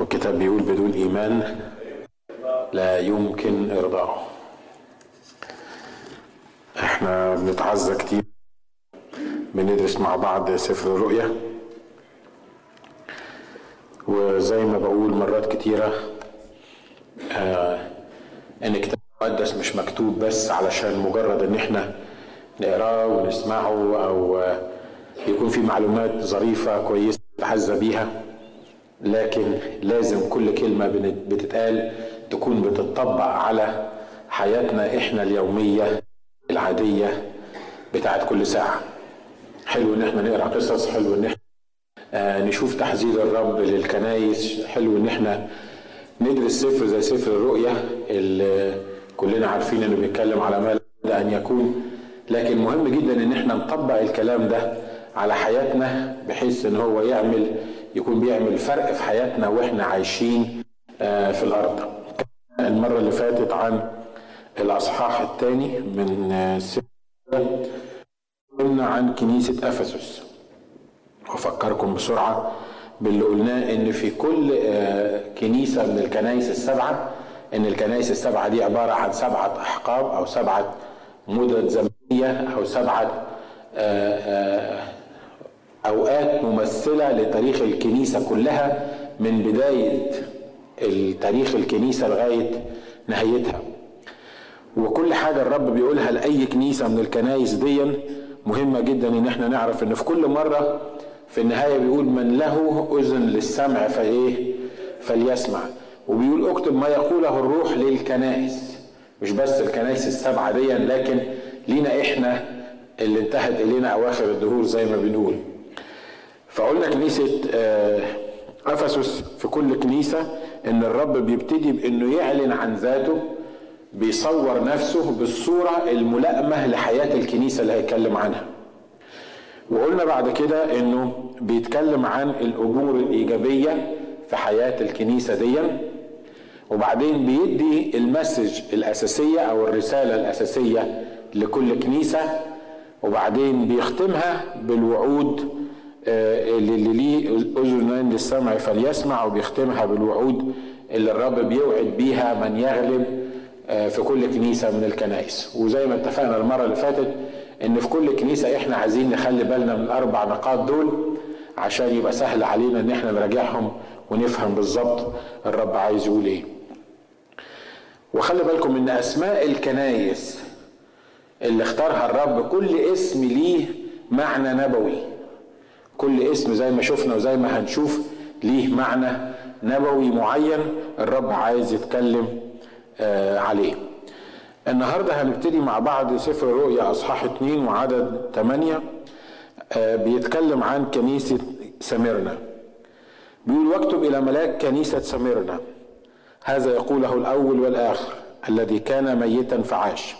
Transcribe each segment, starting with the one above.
والكتاب بيقول بدون إيمان لا يمكن إرضائه إحنا بنتعزى كتير بندرس مع بعض سفر الرؤيا وزي ما بقول مرات كتيرة آه إن الكتاب المقدس مش مكتوب بس علشان مجرد إن إحنا نقرأه ونسمعه أو يكون في معلومات ظريفة كويسة نتعزى بيها. لكن لازم كل كلمة بتتقال تكون بتطبق على حياتنا إحنا اليومية العادية بتاعت كل ساعة. حلو إن إحنا نقرأ قصص حلو إن إحنا آه نشوف تحذير الرب للكنايس حلو إن إحنا ندرس سفر زي سفر الرؤيا اللي كلنا عارفين إنه بيتكلم على ما لا أن يكون. لكن مهم جدا إن إحنا نطبق الكلام ده على حياتنا بحيث إن هو يعمل يكون بيعمل فرق في حياتنا وإحنا عايشين آه في الأرض. المرة اللي فاتت عن الأصحاح الثاني من سفر قلنا عن كنيسة أفسس. وافكركم بسرعة باللي قلناه إن في كل كنيسة من الكنائس السبعة إن الكنائس السبعة دي عبارة عن سبعة أحقاب أو سبعة مدد زمنية أو سبعة أوقات ممثلة لتاريخ الكنيسة كلها من بداية تاريخ الكنيسة لغاية نهايتها. وكل حاجة الرب بيقولها لأي كنيسة من الكنائس دي مهمة جدا إن إحنا نعرف إن في كل مرة في النهاية بيقول من له أذن للسمع فإيه؟ فليسمع. وبيقول اكتب ما يقوله الروح للكنائس. مش بس الكنائس السبعة دي لكن لينا إحنا اللي انتهت إلينا أواخر الدهور زي ما بنقول. فقلنا كنيسه أفسس في كل كنيسة إن الرب بيبتدي بإنه يعلن عن ذاته بيصور نفسه بالصورة الملائمة لحياة الكنيسة اللي هيتكلم عنها. وقلنا بعد كده إنه بيتكلم عن الأمور الإيجابية في حياة الكنيسة دي. وبعدين بيدي المسج الأساسية أو الرسالة الأساسية لكل كنيسة. وبعدين بيختمها بالوعود اللي ليه اذنان للسمع فليسمع وبيختمها بالوعود اللي الرب بيوعد بيها من يغلب في كل كنيسة من الكنائس. وزي ما اتفقنا المرة اللي فاتت إن في كل كنيسة إحنا عايزين نخلي بالنا من الاربع نقاط دول عشان يبقى سهل علينا إن إحنا نراجعهم ونفهم بالظبط الرب عايز يقول إيه. وخلي بالكم إن أسماء الكنايس اللي اختارها الرب كل اسم ليه معنى نبوي. كل اسم زي ما شفنا وزي ما هنشوف ليه معنى نبوي معين الرب عايز يتكلم آه عليه. النهاردة هنبتدي مع بعض سفر الرؤيا أصحاح 2 وعدد 8 آه بيتكلم عن كنيسة سميرنا. بيقول واكتب إلى ملاك كنيسة سميرنا. هذا يقوله الأول والآخر الذي كان ميتا فعاش.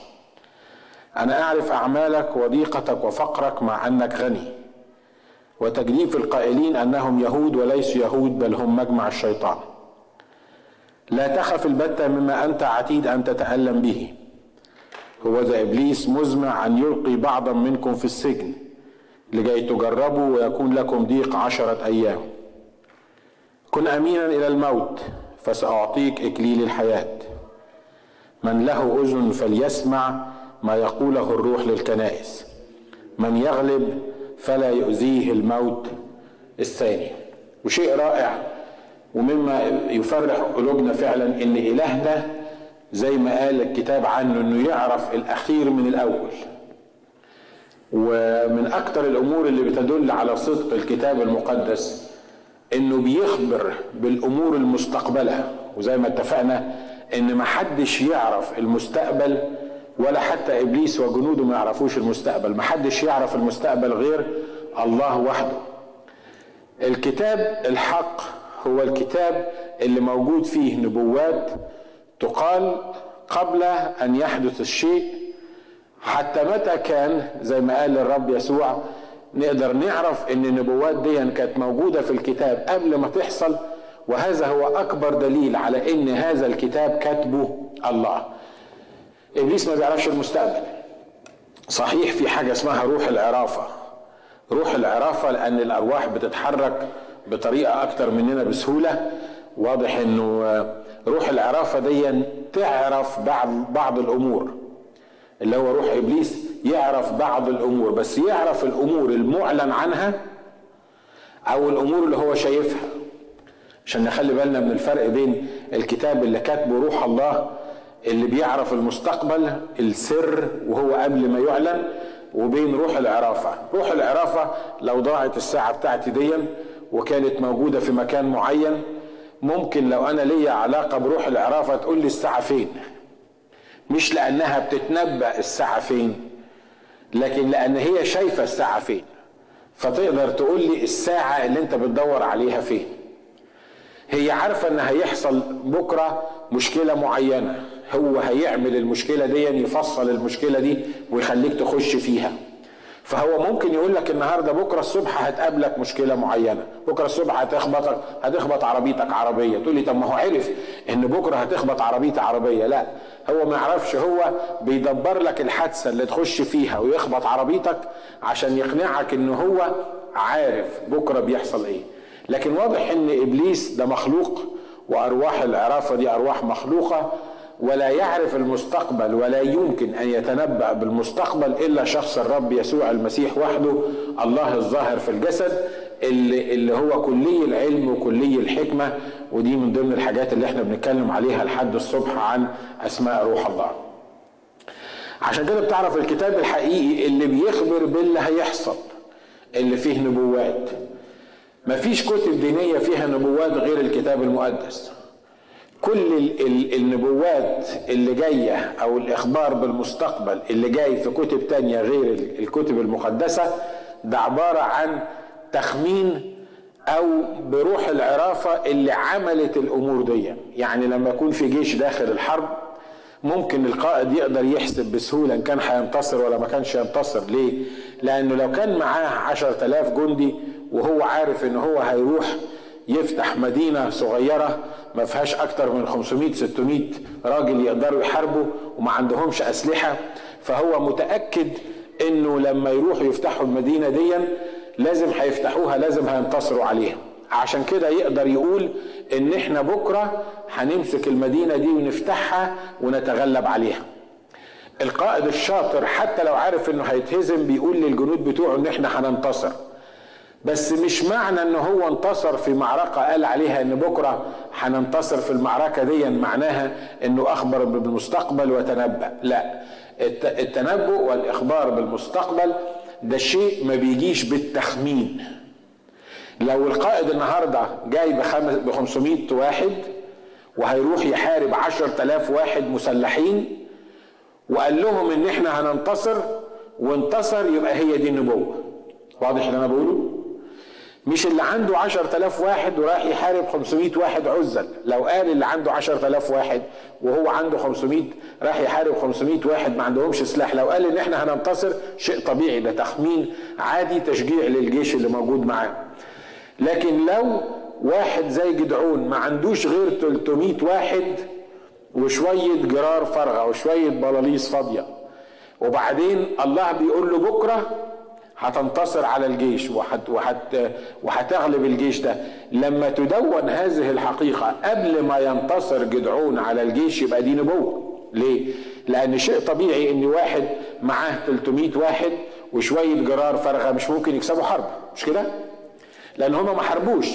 أنا أعرف أعمالك وضيقتك وفقرك مع أنك غني. وتجديف القائلين أنهم يهود وليسوا يهود بل هم مجمع الشيطان. لا تخف البتة مما أنت عتيد أن تتألم به. هو ذا إبليس مزمع أن يلقي بعضا منكم في السجن لكي تجربوا ويكون لكم ضيق عشرة أيام. كن أمينا إلى الموت فسأعطيك إكليل الحياة. من له أذن فليسمع ما يقوله الروح للكنائس. من يغلب فلا يؤذيه الموت الثاني. وشيء رائع ومما يفرح قلوبنا فعلا إن إلهنا زي ما قال الكتاب عنه إنه يعرف الأخير من الأول. ومن أكتر الأمور اللي بتدل على صدق الكتاب المقدس إنه بيخبر بالأمور المستقبلة. وزي ما اتفقنا إن ما حدش يعرف المستقبل ولا حتى إبليس وجنوده ما يعرفوش المستقبل. ما حدش يعرف المستقبل غير الله وحده. الكتاب الحق هو الكتاب اللي موجود فيه نبوات تقال قبل أن يحدث الشيء. حتى متى كان زي ما قال الرب يسوع نقدر نعرف إن النبوات دي كانت موجودة في الكتاب قبل ما تحصل؟ وهذا هو أكبر دليل على إن هذا الكتاب كاتبه الله. إبليس ما بيعرفش المستقبل. صحيح في حاجة اسمها روح العرافة. روح العرافة لأن الأرواح بتتحرك بطريقة أكتر مننا بسهولة. واضح إنه روح العرافة دي تعرف بعض بعض الأمور. اللي هو روح إبليس يعرف بعض الأمور بس يعرف الأمور المعلن عنها أو الأمور اللي هو شايفها. عشان نخلي بالنا من الفرق بين الكتاب اللي كاتبه روح الله اللي بيعرف المستقبل السر وهو قبل ما يعلن وبين روح العرافة. روح العرافة لو ضاعت الساعة بتاعتي دي وكانت موجودة في مكان معين ممكن لو أنا ليا علاقة بروح العرافة تقول لي الساعة فين. مش لأنها بتتنبأ الساعة فين لكن لأن هي شايفة الساعة فين. فتقدر تقول لي الساعة اللي أنت بتدور عليها فين. هي عارفة إن هيحصل بكرة مشكلة معينة. هو هيعمل المشكلة دي يفصل المشكلة دي ويخليك تخش فيها. فهو ممكن يقول لك النهارده بكرة الصبح هتقابلك مشكلة معينة، بكرة الصبح هتخبطك هتخبط عربيتك عربية، تقول لي طب ما هو عرف إن بكرة هتخبط عربيتي عربية، لا هو ما يعرفش هو بيدبر لك الحادثة اللي تخش فيها ويخبط عربيتك عشان يقنعك إن هو عارف بكرة بيحصل إيه. لكن واضح إن إبليس ده مخلوق وأرواح العرافة دي أرواح مخلوقة. ولا يعرف المستقبل ولا يمكن أن يتنبأ بالمستقبل إلا شخص الرب يسوع المسيح وحده الله الظاهر في الجسد اللي, اللي هو كلي العلم وكلي الحكمة ودي من ضمن الحاجات اللي إحنا بنتكلم عليها لحد الصبح عن أسماء روح الله. عشان كده بتعرف الكتاب الحقيقي اللي بيخبر باللي هيحصل اللي فيه نبوات. مفيش كتب دينية فيها نبوات غير الكتاب المقدس. كل النبوات اللي جاية أو الإخبار بالمستقبل اللي جاي في كتب تانية غير الكتب المقدسة ده عبارة عن تخمين أو بروح العرافة اللي عملت الأمور دي يعني لما يكون في جيش داخل الحرب ممكن القائد يقدر يحسب بسهولة إن كان هينتصر ولا ما كانش ينتصر ليه؟ لأنه لو كان معاه عشر تلاف جندي وهو عارف إن هو هيروح يفتح مدينة صغيرة ما فيهاش أكتر من 500 600 راجل يقدروا يحاربوا وما عندهمش أسلحة. فهو متأكد إنه لما يروحوا يفتحوا المدينة دي لازم هيفتحوها لازم هينتصروا عليها. عشان كده يقدر يقول إن إحنا بكرة هنمسك المدينة دي ونفتحها ونتغلب عليها. القائد الشاطر حتى لو عارف إنه هيتهزم بيقول للجنود بتوعه إن إحنا هننتصر. بس مش معنى إن هو انتصر في معركة قال عليها إن بكرة هننتصر في المعركة دي معناها إنه أخبر بالمستقبل وتنبأ. لا التنبؤ والإخبار بالمستقبل ده شيء ما بيجيش بالتخمين. لو القائد النهاردة جاي ب 500 واحد وهيروح يحارب 10000 واحد مسلحين وقال لهم إن إحنا هننتصر وانتصر يبقى هي دي النبوة. واضح اللي أنا بقوله؟ مش اللي عنده عشر تلاف واحد ورايح يحارب 500 واحد عزل. لو قال اللي عنده عشر تلاف واحد وهو عنده 500 راح يحارب 500 واحد ما عندهمش سلاح. لو قال ان إحنا هننتصر شيء طبيعي. ده تخمين عادي تشجيع للجيش اللي موجود معاه. لكن لو واحد زي جدعون ما عندوش غير 300 واحد وشوية جرار فارغة وشوية بلاليص فاضية وبعدين الله بيقول له بكرة هتنتصر على الجيش وحت وحت وهتغلب الجيش ده. لما تدون هذه الحقيقة قبل ما ينتصر جدعون على الجيش يبقى دي نبوة. ليه؟ لأن شيء طبيعي إن واحد معاه 300 واحد وشوية جرار فارغة مش ممكن يكسبوا حرب. مش كده؟ لأن هما ما حاربوش.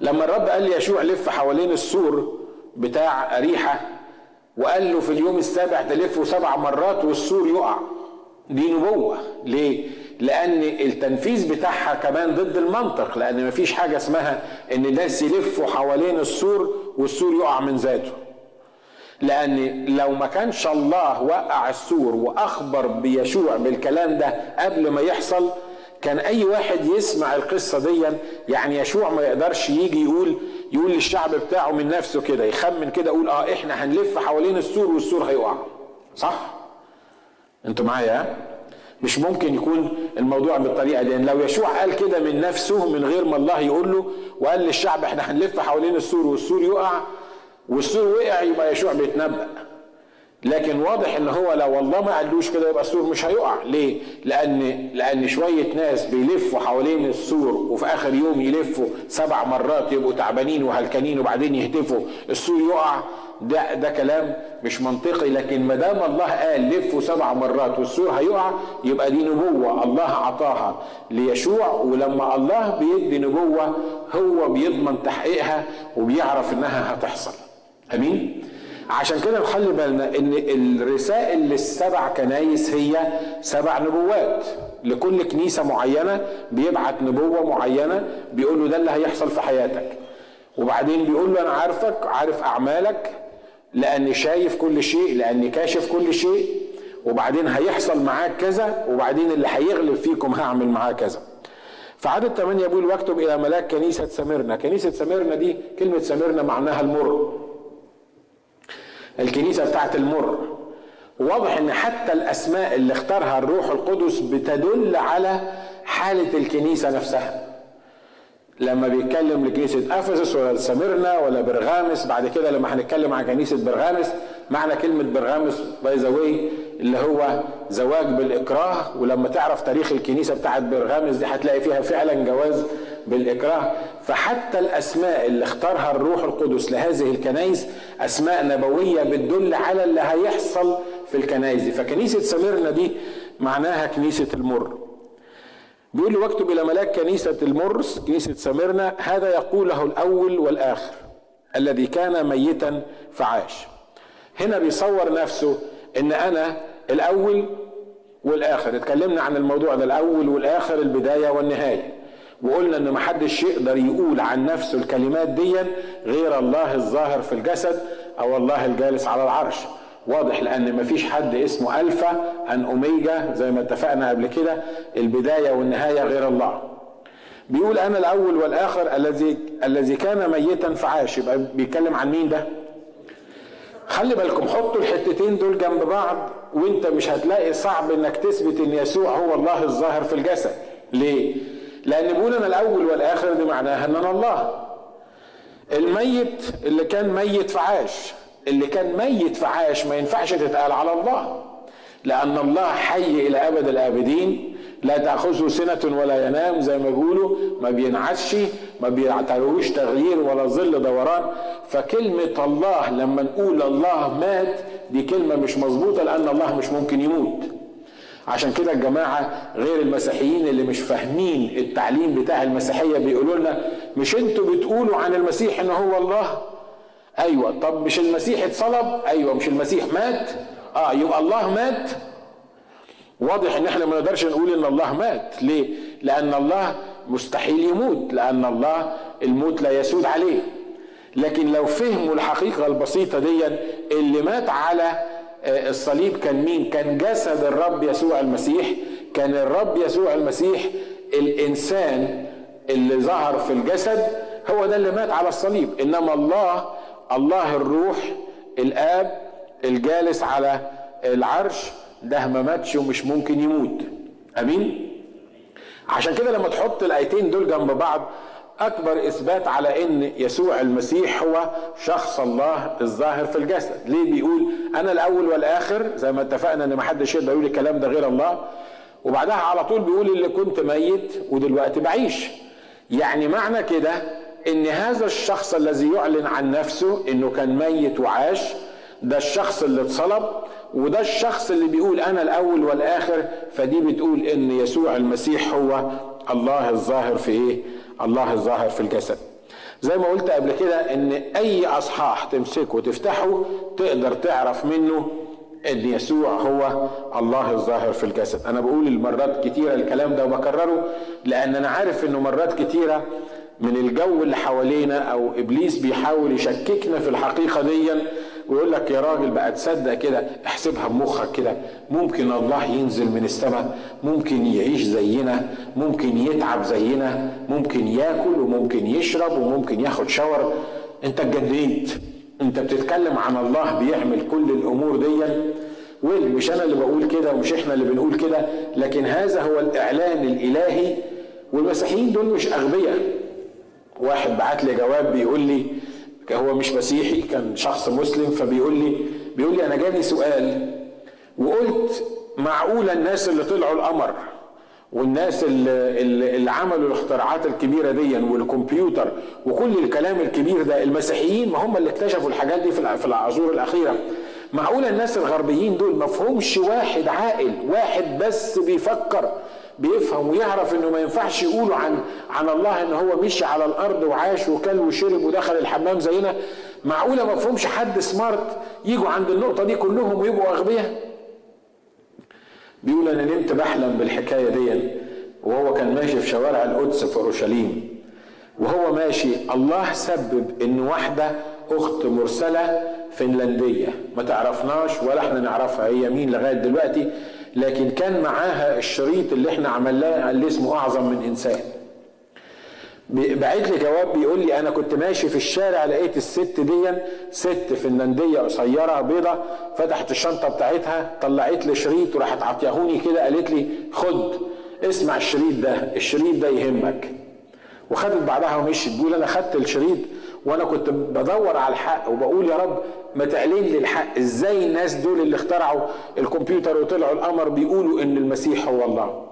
لما الرب قال ليشوع لف حوالين السور بتاع أريحة وقال له في اليوم السابع تلفه سبع مرات والسور يقع. دي نبوة ليه؟ لأن التنفيذ بتاعها كمان ضد المنطق لأن مفيش حاجة اسمها إن الناس يلفوا حوالين السور والسور يقع من ذاته لأن لو ما كانش الله وقع السور وأخبر بيشوع بالكلام ده قبل ما يحصل كان أي واحد يسمع القصة دي يعني يشوع ما يقدرش يجي يقول يقول للشعب بتاعه من نفسه كده يخمن كده يقول آه إحنا هنلف حوالين السور والسور هيقع صح؟ أنتوا معايا؟ مش ممكن يكون الموضوع بالطريقة دي. لو يشوع قال كده من نفسه من غير ما الله يقول له وقال للشعب إحنا هنلف حوالين السور والسور يقع والسور وقع يبقى يشوع بيتنبأ. لكن واضح ان هو لو والله ما قالوش كده يبقى السور مش هيقع. ليه؟ لأن لأن شوية ناس بيلفوا حوالين السور وفي آخر يوم يلفوا سبع مرات يبقوا تعبانين وهلكانين وبعدين يهتفوا. السور يقع ده ده كلام مش منطقي لكن ما دام الله قال لفوا سبع مرات والسور هيقع يبقى دي نبوة الله عطاها ليشوع ولما الله بيدي نبوة هو بيضمن تحقيقها وبيعرف إنها هتحصل. أمين؟ عشان كده نخلي بالنا إن الرسائل للسبع كنايس هي سبع نبوات. لكل كنيسة معينة بيبعت نبوة معينة بيقول له ده اللي هيحصل في حياتك. وبعدين بيقول له أنا عارفك عارف أعمالك لاني شايف كل شيء لاني كاشف كل شيء وبعدين هيحصل معاك كذا وبعدين اللي هيغلب فيكم هعمل معاه كذا. فعدد 8 بيقول واكتب إلى ملاك كنيسة سميرنا. كنيسة سميرنا دي كلمة سميرنا معناها المر. الكنيسة بتاعت المر. واضح إن حتى الأسماء اللي اختارها الروح القدس بتدل على حالة الكنيسة نفسها. لما بيتكلم لكنيسة أفسس ولا سميرنا ولا برغامس بعد كده لما هنتكلم عن كنيسة برغامس معنى كلمة برغامس باي ذا اللي هو زواج بالإكراه ولما تعرف تاريخ الكنيسة بتاعت برغامس دي هتلاقي فيها فعلا جواز بالإكراه. فحتى الأسماء اللي اختارها الروح القدس لهذه الكنائس أسماء نبوية بتدل على اللي هيحصل في الكنائس دي. فكنيسة سميرنا دي معناها كنيسة المر. بيقول له واكتب إلى ملاك كنيسة المرس كنيسة سميرنا هذا يقوله الأول والآخر الذي كان ميتا فعاش. هنا بيصور نفسه إن أنا الأول والآخر. اتكلمنا عن الموضوع ده الأول والآخر البداية والنهاية. وقلنا إن محدش يقدر يقول عن نفسه الكلمات دي غير الله الظاهر في الجسد أو الله الجالس على العرش. واضح لأن مفيش حد اسمه ألفا أن أوميجا زي ما اتفقنا قبل كده البداية والنهاية غير الله. بيقول أنا الأول والآخر الذي الذي كان ميتا فعاش يبقى بيتكلم عن مين ده؟ خلي بالكم حطوا الحتتين دول جنب بعض وانت مش هتلاقي صعب إنك تثبت إن يسوع هو الله الظاهر في الجسد. ليه؟ لأن بيقول أنا الأول والآخر دي معناها إن أنا الله. الميت اللي كان ميت فعاش اللي كان ميت فعاش ما ينفعش تتقال على الله. لأن الله حي إلى أبد الآبدين لا تأخذه سنة ولا ينام زي ما بيقولوا ما بينعسش ما بيعتروش تغيير ولا ظل دوران. فكلمة الله لما نقول الله مات دي كلمة مش مظبوطة لأن الله مش ممكن يموت. عشان كده الجماعة غير المسيحيين اللي مش فاهمين التعليم بتاع المسيحية بيقولوا لنا مش أنتوا بتقولوا عن المسيح إن هو الله؟ أيوه. طب مش المسيح اتصلب؟ أيوه. مش المسيح مات؟ آه يبقى الله مات؟ واضح إن إحنا ما نقدرش نقول إن الله مات. ليه؟ لأن الله مستحيل يموت لأن الله الموت لا يسود عليه. لكن لو فهموا الحقيقة البسيطة دي اللي مات على آه، الصليب كان مين؟ كان جسد الرب يسوع المسيح. كان الرب يسوع المسيح الإنسان اللي ظهر في الجسد هو ده اللي مات على الصليب. إنما الله الله الروح الآب الجالس على العرش ده ما ماتش ومش ممكن يموت. آمين؟ عشان كده لما تحط الآيتين دول جنب بعض أكبر إثبات على إن يسوع المسيح هو شخص الله الظاهر في الجسد. ليه بيقول أنا الأول والآخر؟ زي ما اتفقنا إن ما حدش يقدر يقول الكلام ده غير الله. وبعدها على طول بيقول اللي كنت ميت ودلوقتي بعيش. يعني معنى كده إن هذا الشخص الذي يعلن عن نفسه إنه كان ميت وعاش ده الشخص اللي اتصلب وده الشخص اللي بيقول أنا الأول والآخر فدي بتقول إن يسوع المسيح هو الله الظاهر في إيه؟ الله الظاهر في الجسد. زي ما قلت قبل كده إن أي أصحاح تمسكه وتفتحه تقدر تعرف منه إن يسوع هو الله الظاهر في الجسد. أنا بقول المرات كتيرة الكلام ده وبكرره لأن أنا عارف إنه مرات كتيرة من الجو اللي حوالينا أو إبليس بيحاول يشككنا في الحقيقة دي ويقول لك يا راجل بقى تصدق كده احسبها بمخك كده. ممكن الله ينزل من السماء ممكن يعيش زينا ممكن يتعب زينا ممكن ياكل وممكن يشرب وممكن ياخد شاور. انت اتجننت. انت بتتكلم عن الله بيعمل كل الأمور دي ومش أنا اللي بقول كده ومش إحنا اللي بنقول كده لكن هذا هو الإعلان الإلهي. والمسيحيين دول مش أغبياء. واحد بعت لي جواب بيقول لي هو مش مسيحي كان شخص مسلم فبيقول لي بيقول لي أنا جاني سؤال وقلت معقوله الناس اللي طلعوا القمر والناس اللي, اللي عملوا الاختراعات الكبيرة دي والكمبيوتر وكل الكلام الكبير ده المسيحيين ما هم اللي اكتشفوا الحاجات دي في العصور الأخيرة. معقوله الناس الغربيين دول ما فهمش واحد عاقل واحد بس بيفكر بيفهم ويعرف إنه ما ينفعش يقولوا عن عن الله إن هو مشي على الأرض وعاش وكل وشرب ودخل الحمام زينا. معقولة ما فهمش حد سمارت يجوا عند النقطة دي كلهم ويبقوا أغبياء؟ بيقول أنا نمت بحلم بالحكاية دي. وهو كان ماشي في شوارع القدس في أورشليم. وهو ماشي الله سبب إن واحدة أخت مرسلة فنلندية. ما تعرفناش ولا إحنا نعرفها. هي مين لغاية دلوقتي؟ لكن كان معاها الشريط اللي إحنا عملناه اللي اسمه أعظم من إنسان. بعت لي جواب بيقول لي أنا كنت ماشي في الشارع لقيت الست دي ست فنلندية قصيرة بيضة فتحت الشنطة بتاعتها طلعت لي شريط وراحت عطيهوني كده قالت لي خد اسمع الشريط ده الشريط ده يهمك. وخدت بعدها ومشيت. بيقول أنا خدت الشريط وأنا كنت بدور على الحق وبقول يا رب ما تعلن لي الحق إزاي الناس دول اللي اخترعوا الكمبيوتر وطلعوا القمر بيقولوا إن المسيح هو الله؟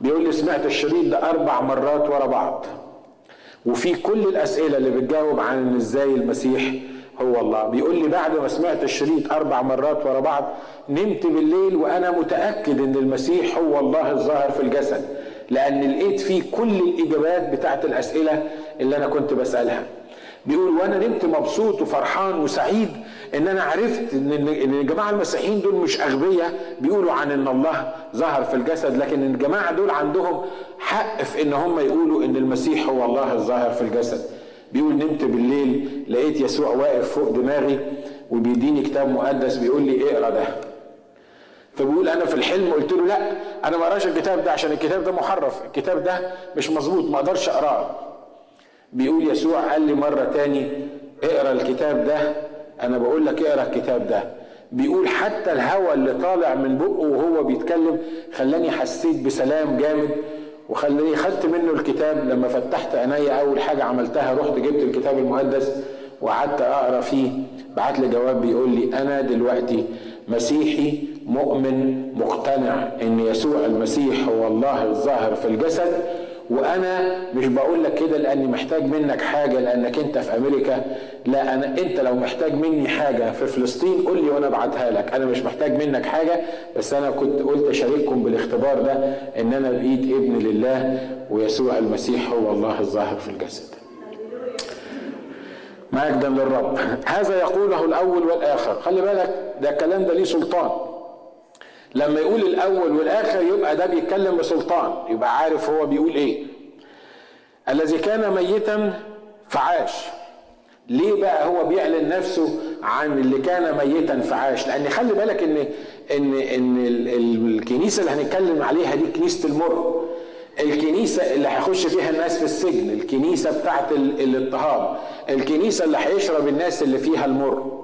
بيقول لي سمعت الشريط ده أربع مرات ورا بعض. وفي كل الأسئلة اللي بتجاوب عن إزاي المسيح هو الله. بيقول لي بعد ما سمعت الشريط أربع مرات ورا بعض نمت بالليل وأنا متأكد إن المسيح هو الله الظاهر في الجسد لأن لقيت فيه كل الإجابات بتاعت الأسئلة اللي أنا كنت بسألها. بيقول وأنا نمت مبسوط وفرحان وسعيد ان أنا عرفت ان الجماعة المسيحيين دول مش أغبياء. بيقولوا عن إن الله ظهر في الجسد لكن الجماعة دول عندهم حق في إن هم يقولوا إن المسيح هو الله الظاهر في الجسد. بيقول نمت بالليل لقيت يسوع واقف فوق دماغي وبيديني كتاب مقدس بيقول لي اقرأ ده. فبيقول أنا في الحلم قلت له لا أنا ما اقراش الكتاب ده عشان الكتاب ده محرف الكتاب ده مش مظبوط ما أقدرش أقرأه. بيقول يسوع قال لي مرة تاني اقرأ الكتاب ده. أنا بقول لك اقرأ الكتاب ده. بيقول حتى الهوى اللي طالع من بقه وهو بيتكلم خلاني حسيت بسلام جامد وخلاني خدت منه الكتاب. لما فتحت عينيا أول حاجة عملتها رحت جبت الكتاب المقدس وقعدت أقرأ فيه. بعت لي جواب بيقول لي أنا دلوقتي مسيحي مؤمن مقتنع إن يسوع المسيح هو الله الظاهر في الجسد. وأنا مش بقول لك كده لأني محتاج منك حاجة لأنك أنت في أمريكا. لا أنا أنت لو محتاج مني حاجة في فلسطين قول لي وأنا أبعتها لك. أنا مش محتاج منك حاجة بس أنا كنت قلت أشارككم بالاختبار ده إن أنا بإيد ابن لله ويسوع المسيح هو الله الظاهر في الجسد. مجدا للرب هذا يقوله الأول والآخر. خلي بالك ده الكلام ده ليه سلطان. لما يقول الأول والآخر يبقى ده بيتكلم بسلطان يبقى عارف هو بيقول إيه. الذي كان ميتا فعاش. ليه بقى هو بيعلن نفسه عن اللي كان ميتا فعاش؟ لأن خلي بالك إن إن إن الكنيسة اللي هنتكلم عليها دي كنيسة المر الكنيسة اللي هيخش فيها الناس في السجن الكنيسة بتاعت الاضطهاد الكنيسة اللي هيشرب الناس اللي فيها المر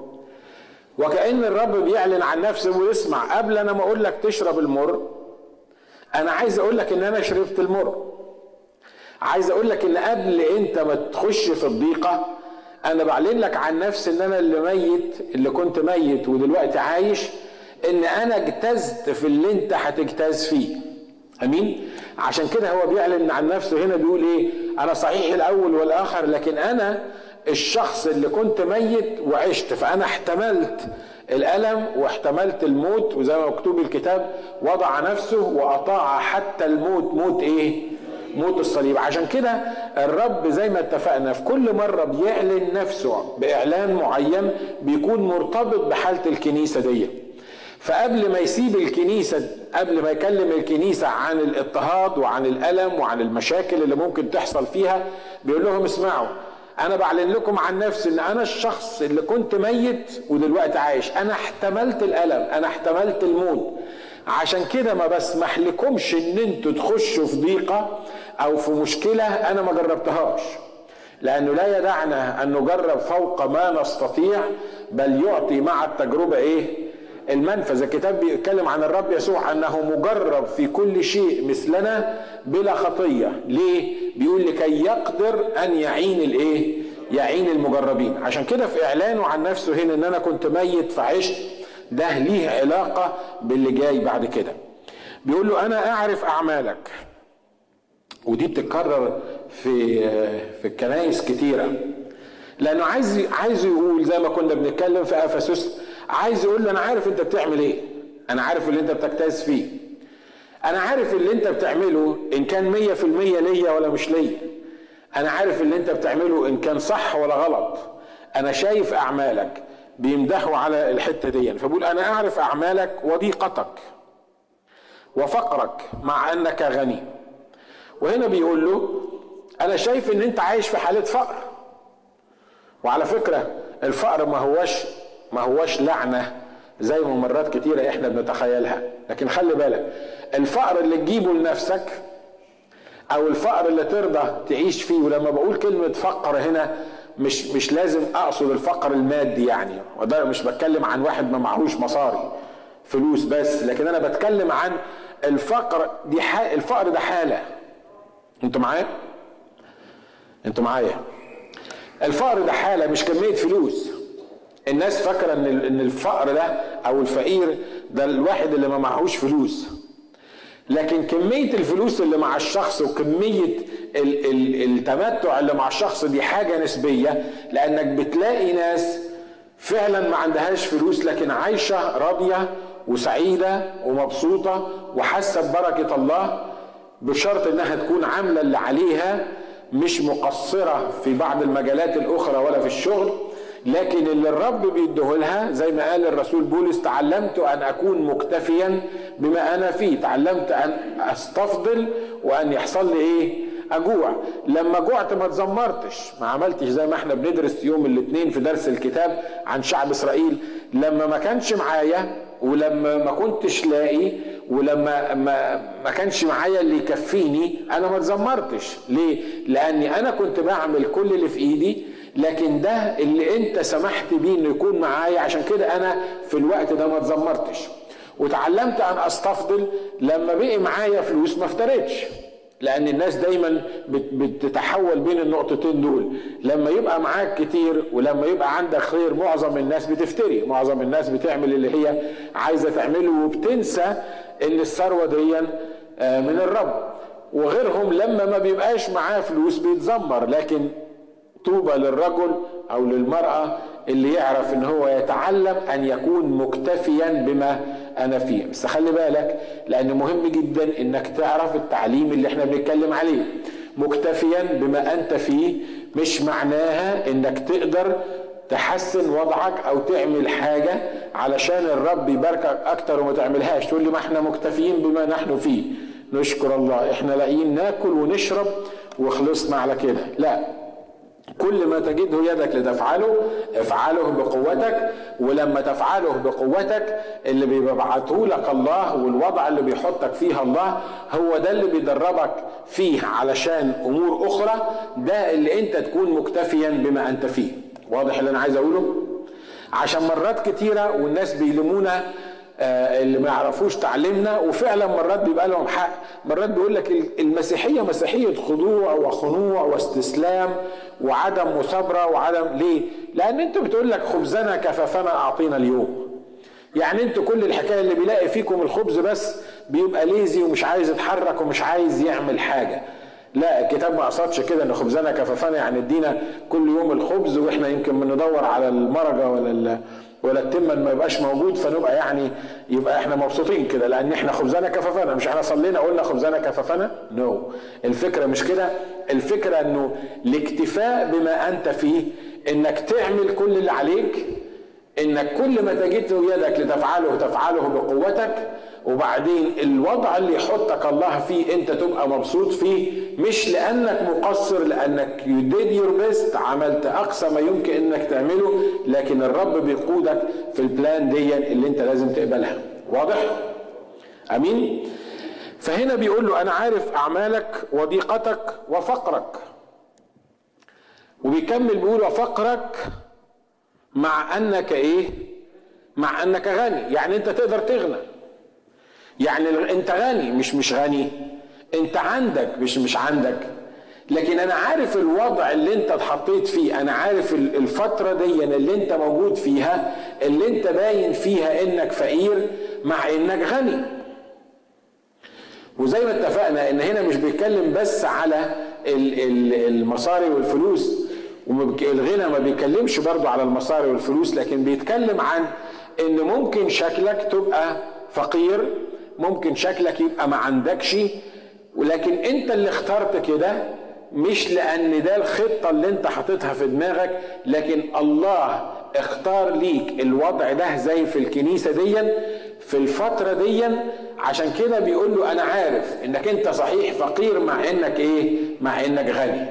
وكأن الرب بيعلن عن نفسه ويسمع. قبل أنا ما أقول لك تشرب المر أنا عايز أقول لك إن أنا شربت المر. عايز أقول لك إن قبل أنت ما تخش في الضيقة أنا بعلن لك عن نفسي إن أنا اللي ميت اللي كنت ميت ودلوقتي عايش إن أنا اجتزت في اللي أنت هتجتاز فيه. أمين؟ عشان كده هو بيعلن عن نفسه. هنا بيقول إيه؟ أنا صحيح الأول والآخر لكن أنا الشخص اللي كنت ميت وعشت فأنا احتملت الألم واحتملت الموت وزي ما مكتوب الكتاب وضع نفسه وأطاع حتى الموت. موت إيه؟ موت الصليب. عشان كده الرب زي ما اتفقنا في كل مرة بيعلن نفسه بإعلان معين بيكون مرتبط بحالة الكنيسة دي. فقبل ما يسيب الكنيسة قبل ما يكلم الكنيسة عن الاضطهاد وعن الألم وعن المشاكل اللي ممكن تحصل فيها بيقول لهم اسمعوا أنا بعلن لكم عن نفسي ان أنا الشخص اللي كنت ميت ودلوقتي عايش. أنا احتملت الالم أنا احتملت الموت. عشان كده ما بسمح لكمش ان أنتوا تخشوا في ضيقة أو في مشكلة أنا ما جربتهاش. لأنه لا يدعنا أن نجرب فوق ما نستطيع بل يعطي مع التجربة إيه؟ المنفذ. الكتاب بيتكلم عن الرب يسوع أنه مجرب في كل شيء مثلنا بلا خطية. ليه؟ بيقول لكي يقدر أن يعين الإيه؟ يعين المجربين. عشان كده في إعلانه عن نفسه هنا إن أنا كنت ميت فعشت ده ليه علاقة باللي جاي بعد كده. بيقول له أنا أعرف أعمالك. ودي بتتكرر في في الكنائس كتيرة. لأنه عايز عايز يقول زي ما كنا بنتكلم في إفسس عايز يقول له أنا عارف أنت بتعمل إيه. أنا عارف اللي أنت بتجتاز فيه. أنا عارف اللي أنت بتعمله إن كان مية في المية ليا ولا مش ليا. أنا عارف اللي أنت بتعمله إن كان صح ولا غلط. أنا شايف أعمالك بيمدحوا على الحتة دي. فبقول أنا أعرف أعمالك وضيقتك وفقرك مع أنك غني. وهنا بيقول له أنا شايف إن أنت عايش في حالة فقر. وعلى فكرة الفقر ما هوش ما هوش لعنة زي ما مرات كتيرة إحنا بنتخيلها. لكن خلي بالك الفقر اللي تجيبه لنفسك أو الفقر اللي ترضى تعيش فيه ولما بقول كلمة فقر هنا مش مش لازم أقصد الفقر المادي يعني. وده مش بتكلم عن واحد ما معهوش مصاري فلوس بس لكن أنا بتكلم عن الفقر دي حال الفقر ده حالة. أنتوا معايا؟ أنتوا معايا؟ الفقر ده حالة مش كمية فلوس. الناس فاكرة إن إن الفقر ده أو الفقير ده الواحد اللي ما معهوش فلوس. لكن كمية الفلوس اللي مع الشخص وكمية ال ال التمتع اللي مع الشخص دي حاجة نسبية. لأنك بتلاقي ناس فعلا ما عندهاش فلوس لكن عايشة راضية وسعيدة ومبسوطة وحاسة ببركة الله بشرط إنها تكون عاملة اللي عليها مش مقصرة في بعض المجالات الأخرى ولا في الشغل. لكن اللي الرب بيديه لها زي ما قال الرسول بولس تعلمت أن أكون مكتفيا بما أنا فيه تعلمت أن أستفضل وأن يحصل لي إيه؟ أجوع. لما جوعت ما تزمرتش ما عملتش زي ما إحنا بندرس يوم الاثنين في درس الكتاب عن شعب إسرائيل. لما ما كانش معايا ولما ما كنتش لاقي ولما ما, ما كانش معايا اللي يكفيني أنا ما تزمرتش. ليه؟ لأني أنا كنت بعمل كل اللي في إيدي لكن ده اللي انت سمحت بيه انه يكون معايا عشان كده أنا في الوقت ده ما تزمرتش وتعلمت ان استفضل لما بقي معايا فلوس ما افتريتش. لأن الناس دايما بتتحول بين النقطتين دول. لما يبقى معاك كتير ولما يبقى عندك خير معظم الناس بتفتري. معظم الناس بتعمل اللي هي عايزة تعمله وبتنسى ان الثروة دي من الرب. وغيرهم لما ما بيبقاش معاه فلوس بيتذمر. لكن طوبى للرجل أو للمرأة اللي يعرف إن هو يتعلم أن يكون مكتفيا بما أنا فيه. بس خلي بالك لأن مهم جدا إنك تعرف التعليم اللي إحنا بنتكلم عليه. مكتفيا بما أنت فيه مش معناها إنك تقدر تحسن وضعك أو تعمل حاجة علشان الرب يباركك أكتر وما تعملهاش. تقول لي ما إحنا مكتفيين بما نحن فيه. نشكر الله. إحنا لاقيين ناكل ونشرب وخلصنا على كده. لا. كل ما تجده يدك لتفعله افعله بقوتك ولما تفعله بقوتك اللي بيبعته لك الله والوضع اللي بيحطك فيها الله هو ده اللي بيدربك فيه علشان أمور أخرى ده اللي أنت تكون مكتفيا بما أنت فيه. واضح اللي أنا عايز أقوله؟ عشان مرات كتيرة والناس بيلمونا اللي ما يعرفوش تعليمنا وفعلا مرات بيبقى لهم حق مرات بيقول لك المسيحية مسيحية خضوع وخنوع واستسلام وعدم مثابره وعدم ليه؟ لأن أنت بتقول لك خبزنا كفافنا أعطينا اليوم. يعني أنتوا كل الحكاية اللي بيلاقي فيكم الخبز بس بيبقى ليزي ومش عايز يتحرك ومش عايز يعمل حاجة. لا الكتاب ما قصدش كده إن خبزنا كفافنا يعني ادينا كل يوم الخبز وإحنا يمكن بندور على المرجة ولا ولا التمن ما يبقاش موجود فنبقى يعني يبقى إحنا مبسوطين كده. لأن إحنا خبزنا كفافنا مش إحنا صلينا قلنا خبزنا كفافنا نو no. الفكرة مش كده؟ الفكرة إنه الاكتفاء بما أنت فيه إنك تعمل كل اللي عليك إنك كل ما تجده يدك لتفعله تفعله بقوتك وبعدين الوضع اللي يحطك الله فيه انت تبقى مبسوط فيه مش لأنك مقصر لأنك you did your best عملت أقصى ما يمكن إنك تعمله لكن الرب بيقودك في البلان دي اللي انت لازم تقبلها. واضح؟ آمين؟ فهنا بيقول له أنا عارف أعمالك وضيقتك وفقرك. وبيكمل بيقول وفقرك مع أنك إيه؟ مع أنك غني. يعني أنت تقدر تغنى. يعني انت غني مش مش غني. انت عندك مش مش عندك. لكن أنا عارف الوضع اللي أنت اتحطيت فيه. أنا عارف الفترة دي اللي أنت موجود فيها اللي أنت باين فيها إنك فقير مع إنك غني. وزي ما اتفقنا إن هنا مش بيتكلم بس على المصاري والفلوس والغنى ما بيتكلمش برضو على المصاري والفلوس لكن بيتكلم عن إن ممكن شكلك تبقى فقير ممكن شكلك يبقى ما عندكش ولكن انت اللي اخترت كده مش لأن ده الخطة اللي انت حاططها في دماغك لكن الله اختار ليك الوضع ده زي في الكنيسة دي في الفترة دي عشان كده بيقول له أنا عارف إنك أنت صحيح فقير مع إنك إيه؟ مع إنك غني.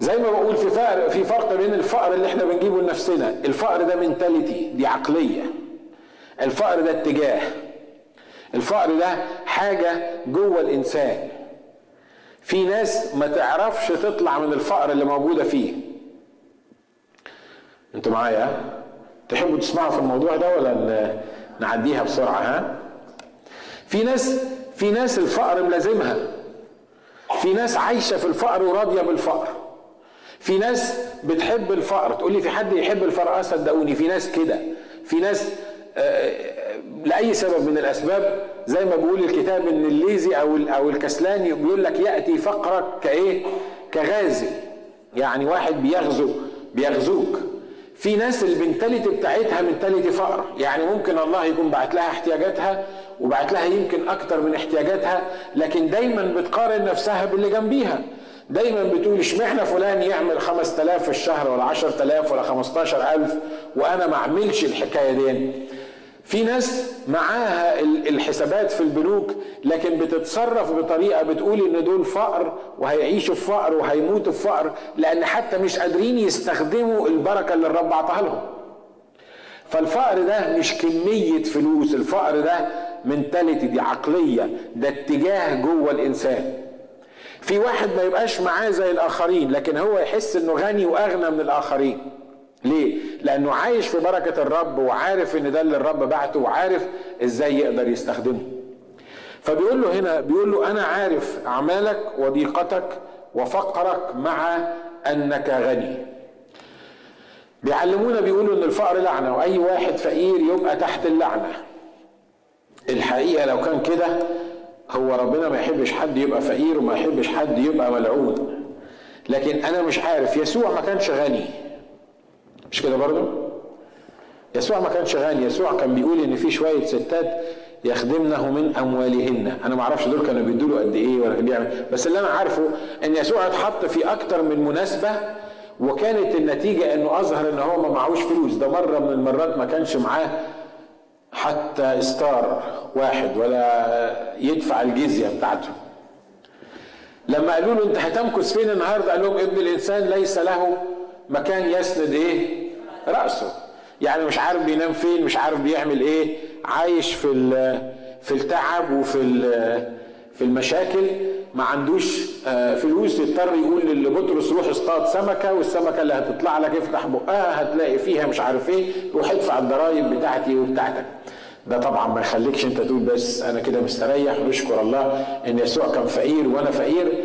زي ما بقول في فرق في فرق بين الفقر اللي إحنا بنجيبه لنفسنا الفقر ده منتاليتي دي عقلية. الفقر ده اتجاه. الفقر ده حاجة جوه الإنسان. في ناس ما تعرفش تطلع من الفقر اللي موجودة فيه. أنتوا معايا؟ تحبوا تسمعوا في الموضوع ده ولا نعديها بسرعة ها؟ في ناس في ناس الفقر ملازمها. في ناس عايشة في الفقر وراضية بالفقر. في ناس بتحب الفقر. تقول لي في حد يحب الفقر آه صدقوني في ناس كده. في ناس آه لأي سبب من الأسباب زي ما بيقول الكتاب إن الليزي أو أو الكسلان بيقول لك يأتي فقرك كإيه؟ كغازي. يعني واحد بيغزو بيغزوك. في ناس البنتاليتي بتاعتها منتاليتي فقر. يعني ممكن الله يكون بعت لها احتياجاتها وبعت لها يمكن أكتر من احتياجاتها لكن دايما بتقارن نفسها باللي جنبيها. دايما بتقول اشمعنى فلان يعمل 5000 في الشهر ولا 10000 ولا 15000 وأنا ما أعملش الحكاية دي؟ في ناس معاها الحسابات في البنوك لكن بتتصرف بطريقة بتقول إن دول فقر وهيعيشوا في فقر وهيموتوا في فقر لأن حتى مش قادرين يستخدموا البركة اللي الرب عطاها لهم. فالفقر ده مش كمية فلوس، الفقر ده منتاليتي دي عقلية، ده اتجاه جوه الإنسان. في واحد ما يبقاش معاه زي الآخرين لكن هو يحس إنه غني وأغنى من الآخرين. ليه؟ لأنه عايش في بركة الرب وعارف إن ده اللي الرب بعته وعارف إزاي يقدر يستخدمه. فبيقول له هنا بيقول له أنا عارف أعمالك وضيقتك وفقرك مع أنك غني. بيعلمونا بيقولوا إن الفقر لعنة وأي واحد فقير يبقى تحت اللعنة. الحقيقة لو كان كده هو ربنا ما يحبش حد يبقى فقير وما يحبش حد يبقى ملعون. لكن أنا مش عارف يسوع ما كانش غني. مش كده برضه يسوع ما كانش غني. يسوع كان بيقول إن في شوية ستات يخدمنه من أموالهن. أنا ما أعرفش دول كانوا بيدوا له قد إيه ولا بيعمل. بس اللي أنا عارفه إن يسوع اتحط في أكتر من مناسبة وكانت النتيجة إنه أظهر إن هو ما معهوش فلوس. ده مرة من المرات ما كانش معاه حتى ستار واحد ولا يدفع الجزية بتاعته. لما قالوا له أنت هتمكث فين النهارده؟ قال لهم ابن الإنسان ليس له مكان يسند إيه؟ رأسه. يعني مش عارف بينام فين مش عارف بيعمل إيه عايش في في التعب وفي في المشاكل ما عندوش فلوس يضطر يقول لبطرس روح اصطاد سمكة والسمكة اللي هتطلع لك افتح بقها هتلاقي فيها مش عارف إيه روح ادفع الضرايب بتاعتي وبتاعتك. ده طبعا ما يخليكش انت تقول بس أنا كده مستريح ونشكر الله إن يسوع كان فقير وأنا فقير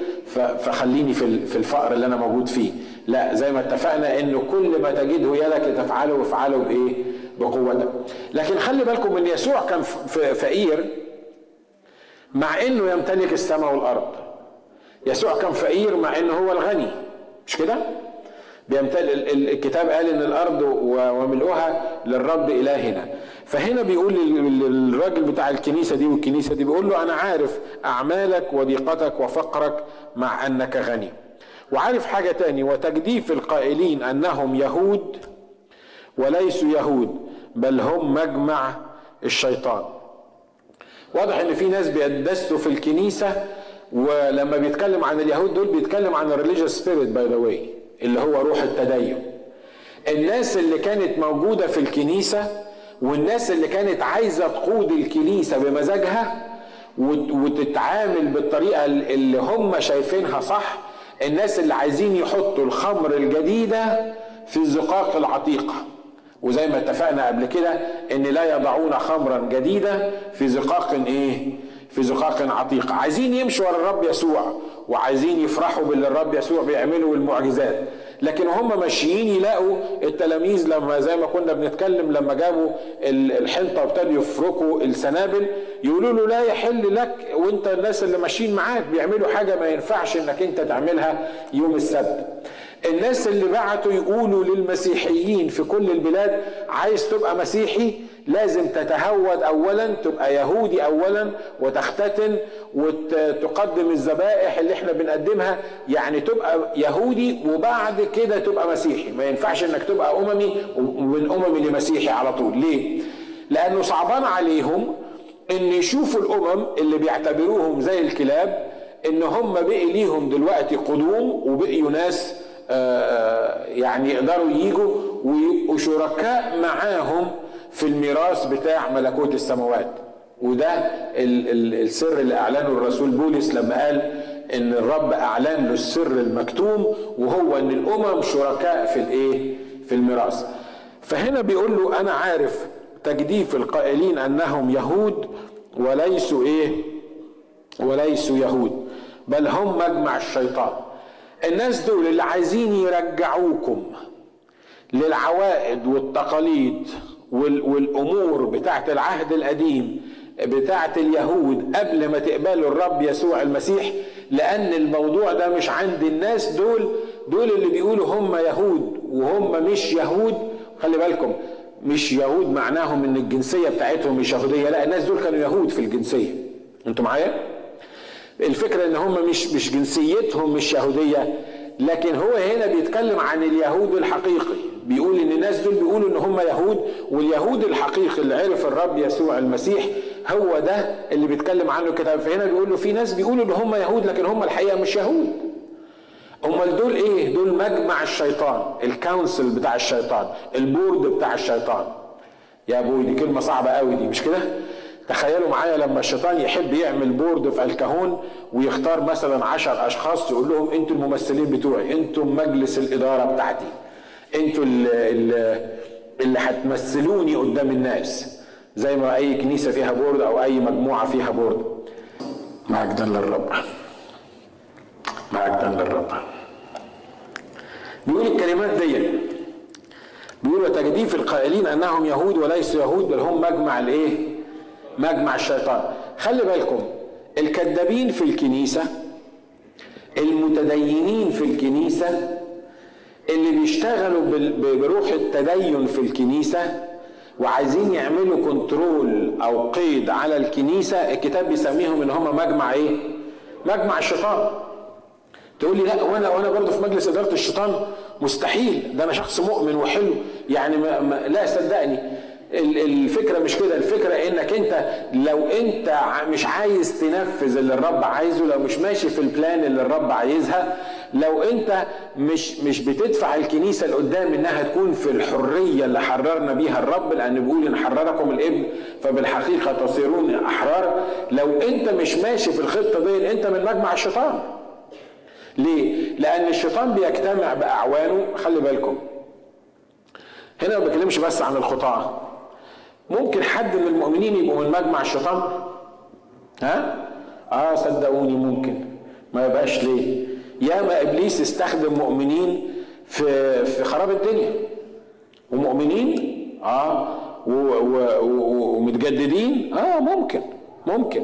فخليني في الفقر اللي أنا موجود فيه. لا زي ما اتفقنا إنه كل ما تجده يدك لتفعله وافعله بإيه؟ بقوتك. لكن خلي بالكم إن يسوع كان فقير مع إنه يمتلك السماء والأرض. يسوع كان فقير مع إنه هو الغني. مش كده؟ بيمتلك الكتاب قال إن الأرض وملؤها للرب إلهنا. فهنا بيقول للراجل بتاع الكنيسة دي والكنيسة دي بيقول له أنا عارف أعمالك وضيقتك وفقرك مع أنك غني. وعارف حاجة تاني وتجديف القائلين أنهم يهود وليسوا يهود بل هم مجمع الشيطان. واضح إن في ناس بيدسوا في الكنيسة ولما بيتكلم عن اليهود دول بيتكلم عن ال religious spirit by the way اللي هو روح التدين. الناس اللي كانت موجودة في الكنيسة والناس اللي كانت عايزة تقود الكنيسة بمزاجها وتتعامل بالطريقة اللي هم شايفينها صح الناس اللي عايزين يحطوا الخمر الجديدة في الزقاق العتيقه وزي ما اتفقنا قبل كده إن لا يضعون خمرا جديدة في زقاق إيه؟ في زقاق عتيق. عايزين يمشوا ورا الرب يسوع وعايزين يفرحوا باللي الرب يسوع بيعمله والمعجزات. لكن هم ماشيين يلاقوا التلاميذ لما زي ما كنا بنتكلم لما جابوا الحنطة وابتدوا يفركوا السنابل يقولوا له لا يحل لك وانت الناس اللي ماشيين معاك بيعملوا حاجة ما ينفعش انك انت تعملها يوم السبت. الناس اللي بعتوا يقولوا للمسيحيين في كل البلاد عايز تبقى مسيحي لازم تتهود اولا تبقى يهودي اولا وتختتن وتقدم الذبائح اللي إحنا بنقدمها. يعني تبقى يهودي وبعد كده تبقى مسيحي. ما ينفعش إنك تبقى أممي ومن أممي لمسيحي على طول. ليه؟ لأنه صعبان عليهم إن يشوفوا الأمم اللي بيعتبروهم زي الكلاب إن هم بقي ليهم دلوقتي قدوم وبقيوا ناس يعني يقدروا يجوا ويبقوا شركاء معاهم في الميراث بتاع ملكوت السماوات. وده السر اللي أعلنه الرسول بولس لما قال إن الرب أعلن له السر المكتوم وهو إن الأمم شركاء في الإيه؟ في الميراث. فهنا بيقول له أنا عارف تجديف القائلين أنهم يهود وليسوا إيه؟ وليسوا يهود بل هم مجمع الشيطان. الناس دول اللي عايزين يرجعوكم للعوائد والتقاليد والأمور بتاعت العهد القديم بتاعت اليهود قبل ما تقبلوا الرب يسوع المسيح لأن الموضوع ده مش عند الناس دول دول اللي بيقولوا هم يهود وهم مش يهود. خلي بالكم مش يهود معناهم إن الجنسية بتاعتهم مش يهودية لا الناس دول كانوا يهود في الجنسية. أنتوا معايا؟ الفكرة إن هم مش مش جنسيتهم مش يهودية لكن هو هنا بيتكلم عن اليهود الحقيقي. بيقول إن الناس دول بيقولوا إن هم يهود واليهود الحقيقي اللي عرف الرب يسوع المسيح هو ده اللي بيتكلم عنه الكتاب فهنا بيقول له في ناس بيقولوا إن هم يهود لكن هم الحقيقة مش يهود. أمال دول إيه؟ دول مجمع الشيطان ال council بتاع الشيطان ال board بتاع الشيطان. يا أبوي دي كلمة صعبة قوي دي مش كده؟ تخيلوا معايا لما الشيطان يحب يعمل board في الكهون ويختار مثلا عشر أشخاص يقول لهم أنتوا الممثلين بتوعي أنتوا مجلس الإدارة بتاعتي أنتوا اللي, اللي هتمثلوني قدام الناس زي ما أي كنيسة فيها board أو أي مجموعة فيها board. معك للرب معك للرب بيقول الكلمات دي بيقول وتجديف القائلين أنهم يهود وليسوا يهود بل هم مجمع الإيه؟ مجمع الشيطان خلي بالكم الكذابين في الكنيسة المتدينين في الكنيسة اللي بيشتغلوا بروح التدين في الكنيسة وعايزين يعملوا كنترول أو قيد على الكنيسة الكتاب بيسميهم ان هم مجمع إيه؟ مجمع الشيطان. تقول لي لا وأنا وأنا برضه في مجلس إدارة الشيطان مستحيل ده أنا شخص مؤمن وحلو يعني ما ما لا صدقني الفكرة مش كده الفكرة إنك أنت لو أنت مش عايز تنفذ اللي الرب عايزه لو مش ماشي في البلان اللي الرب عايزها لو أنت مش مش بتدفع الكنيسة لقدام إنها تكون في الحرية اللي حررنا بيها الرب لأن بيقول إن حرركم الابن فبالحقيقة تصيرون أحرار. لو أنت مش ماشي في الخطة دي أنت من مجمع الشيطان. ليه؟ لأن الشيطان بيجتمع بأعوانه. خلي بالكم. هنا ما بكلمش بس عن الخطاة. ممكن حد من المؤمنين يبقوا من مجمع الشيطان؟ ها؟ آه صدقوني ممكن. ما يبقاش ليه. ياما إبليس استخدم مؤمنين في في خراب الدنيا. ومؤمنين آه ومتجددين. آه ممكن ممكن.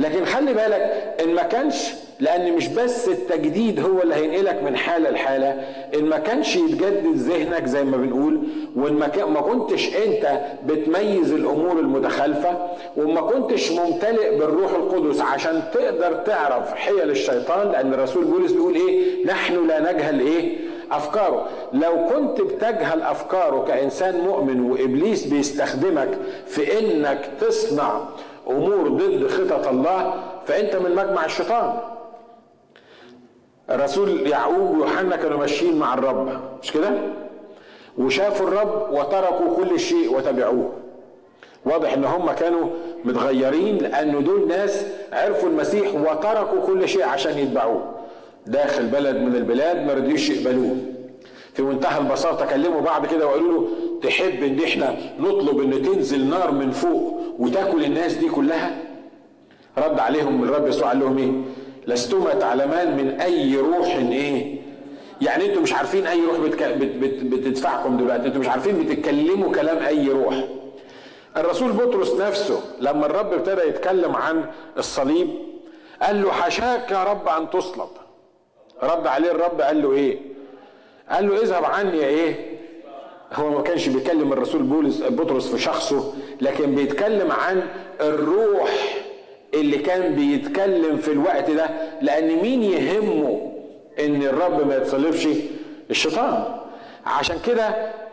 لكن خلي بالك إن ما كانش لأن مش بس التجديد هو اللي هينقلك من حالة لحالة. إن ما كانش يتجدد ذهنك زي ما بنقول وإن ما, كنتش أنت بتميز الأمور المتخالفة وما كنتش ممتلئ بالروح القدس عشان تقدر تعرف حيل الشيطان لأن الرسول بولس بيقول إيه؟ نحن لا نجهل إيه؟ أفكاره. لو كنت بتجهل أفكاره كإنسان مؤمن وإبليس بيستخدمك في إنك تصنع أمور ضد خطط الله فأنت من مجمع الشيطان. الرسول يعقوب ويوحنا كانوا ماشيين مع الرب. مش كده؟ وشافوا الرب وتركوا كل شيء وتبعوه. واضح إن هم كانوا متغيرين لأن دول ناس عرفوا المسيح وتركوا كل شيء عشان يتبعوه. داخل بلد من البلاد ما رضيوش يقبلوه. في منتهى البساطة كلموا بعض كده وقالوا له تحب إن إحنا نطلب إن تنزل نار من فوق وتاكل الناس دي كلها؟ رد عليهم الرب يسوع قال لهم إيه؟ لستما تعلمان من أي روح إيه؟ يعني أنتوا مش عارفين أي روح بتك... بت... بت... بتدفعكم دلوقتي أنتوا مش عارفين بتتكلموا كلام أي روح. الرسول بطرس نفسه لما الرب ابتدى يتكلم عن الصليب قال له حشاك يا رب أن تصلب رد عليه الرب قال له إيه؟ قال له اذهب عني يا إيه؟ هو ما كانش بيتكلم الرسول بولس بطرس في شخصه لكن بيتكلم عن الروح. اللي كان بيتكلم في الوقت ده لأن مين يهمه إن الرب ما يتصلبش؟ الشيطان. عشان كده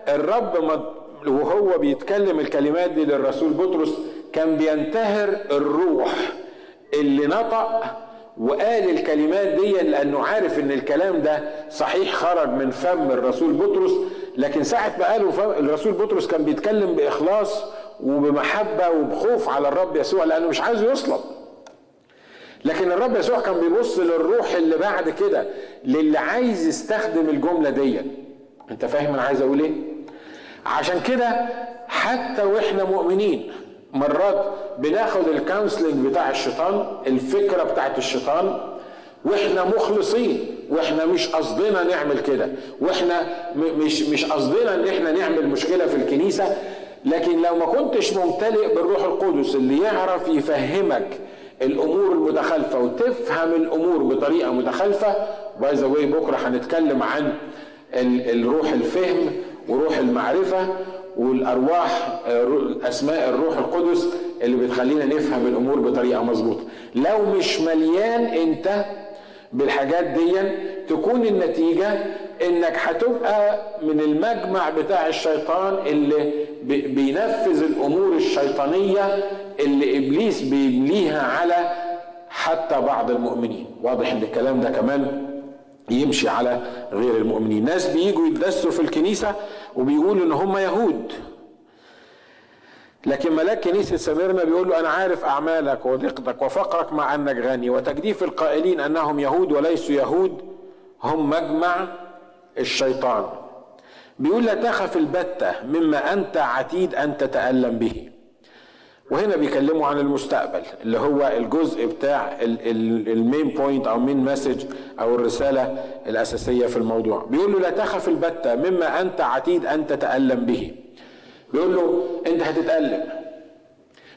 الرب وهو بيتكلم الكلمات دي للرسول بطرس كان بينتهر الروح اللي نطق وقال الكلمات دي لأنه عارف إن الكلام ده صحيح خرج من فم الرسول بطرس. لكن ساعة ما قاله الرسول بطرس كان بيتكلم بإخلاص وبمحبة وبخوف على الرب يسوع لأنه مش عايز يصلب. لكن الرب يسوع كان بيبص للروح اللي بعد كده للي عايز يستخدم الجملة دي. أنت فاهم أنا عايز أقول إيه؟ عشان كده حتى وإحنا مؤمنين مرات بناخد ال counseling بتاع الشيطان الفكرة بتاعت الشيطان وإحنا مخلصين وإحنا مش قصدنا نعمل كده. وإحنا مش مش قصدنا إن إحنا نعمل مشكلة في الكنيسة. لكن لو ما كنتش ممتلئ بالروح القدس اللي يعرف يفهمك الأمور المتخالفه وتفهم الأمور بطريقة متخالفه by the بكرة هنتكلم عن الروح الفهم وروح المعرفة والأرواح أسماء الروح القدس اللي بتخلينا نفهم الأمور بطريقة مظبوطة. لو مش مليان أنت بالحاجات دي تكون النتيجة إنك هتبقى من المجمع بتاع الشيطان اللي بينفذ الأمور الشيطانية اللي إبليس بيمليها على حتى بعض المؤمنين. واضح إن الكلام ده كمان يمشي على غير المؤمنين. ناس بيجوا يتدسوا في الكنيسة وبيقولوا إن هم يهود. لكن ملاك كنيسة سميرنا بيقول له أنا عارف أعمالك وضيقتك وفقرك مع أنك غني وتجديف القائلين أنهم يهود وليسوا يهود. هم مجمع الشيطان. بيقول لا تخف البتة مما أنت عتيد أن تتألم به. وهنا بيكلموا عن المستقبل اللي هو الجزء بتاع ال main point أو main message أو الرسالة الأساسية في الموضوع. بيقول له لا تخف البتة مما أنت عتيد أن تتألم به. بيقول له أنت هتتألم.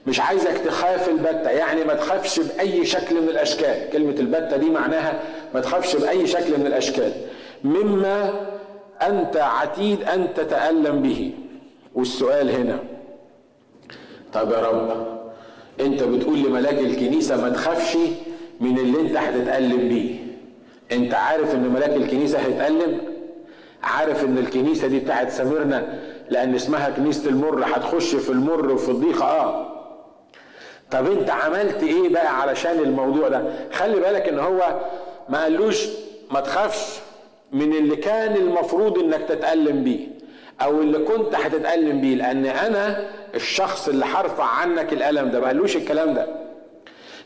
مش عايزك تخاف البتة يعني ما تخافش بأي شكل من الأشكال. كلمة البتة دي معناها ما تخافش بأي شكل من الأشكال. مما أنت عتيد أن تتألم به. والسؤال هنا. طب يا رب أنت بتقول لملاك الكنيسة ما تخافش من اللي أنت هتتألم بيه. أنت عارف إن ملاك الكنيسة هيتألم؟ عارف إن الكنيسة دي بتاعت سميرنا لأن اسمها كنيسة المر هتخش في المر وفي الضيقة آه. طب أنت عملت إيه بقى علشان الموضوع ده؟ خلي بالك إن هو ما قالوش ما تخافش من اللي كان المفروض إنك تتألم بيه أو اللي كنت هتتألم بيه لأن أنا الشخص اللي هرفع عنك الألم ده ما قالوش الكلام ده.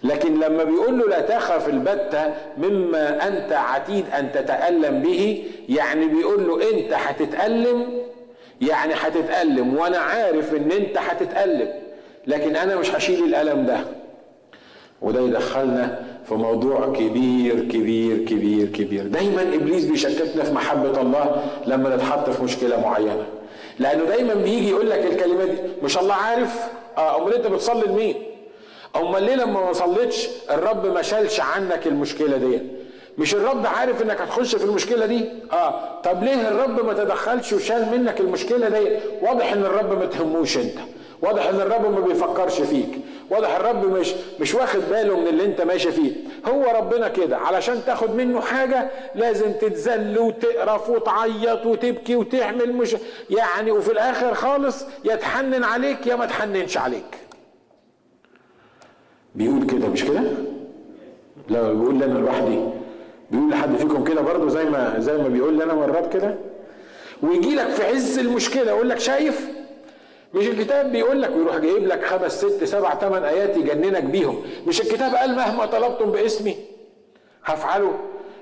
لكن لما بيقول له لا تخف البتة مما أنت عتيد أن تتألم به يعني بيقول له أنت هتتألم يعني هتتألم وأنا عارف إن أنت هتتألم لكن أنا مش هشيل الألم ده. وده يدخلنا في موضوع كبير كبير كبير كبير. دايما إبليس بيشككنا في محبة الله لما نتحط في مشكلة معينة. لأنه دايما بيجي يقول لك الكلمات دي مش الله عارف آه أمال أنت بتصلي لمين؟ أمال ليه لما ما صليتش الرب ما شالش عنك المشكلة دي؟ مش الرب عارف إنك هتخش في المشكلة دي؟ آه طب ليه الرب ما تدخلش وشال منك المشكلة دي؟ واضح إن الرب ما تهموش أنت. واضح إن الرب ما بيفكرش فيك. واضح الرب مش مش واخد باله من اللي انت ماشي فيه. هو ربنا كده. علشان تاخد منه حاجة لازم تتذل وتقرف وتعيط وتبكي وتعمل مش يعني وفي الآخر خالص يا تحنن عليك يا ما تحننش عليك. بيقول كده مش كده؟ لا بيقول لي أنا لوحدي. بيقول لحد فيكم كده برضه زي ما زي ما بيقول لي أنا مرات كده. ويجي لك في عز المشكلة يقول لك شايف؟ مش الكتاب بيقول لك ويروح جايب لك خمس ست سبع ثمان آيات يجننك بيهم. مش الكتاب قال مهما طلبتم باسمي هفعله.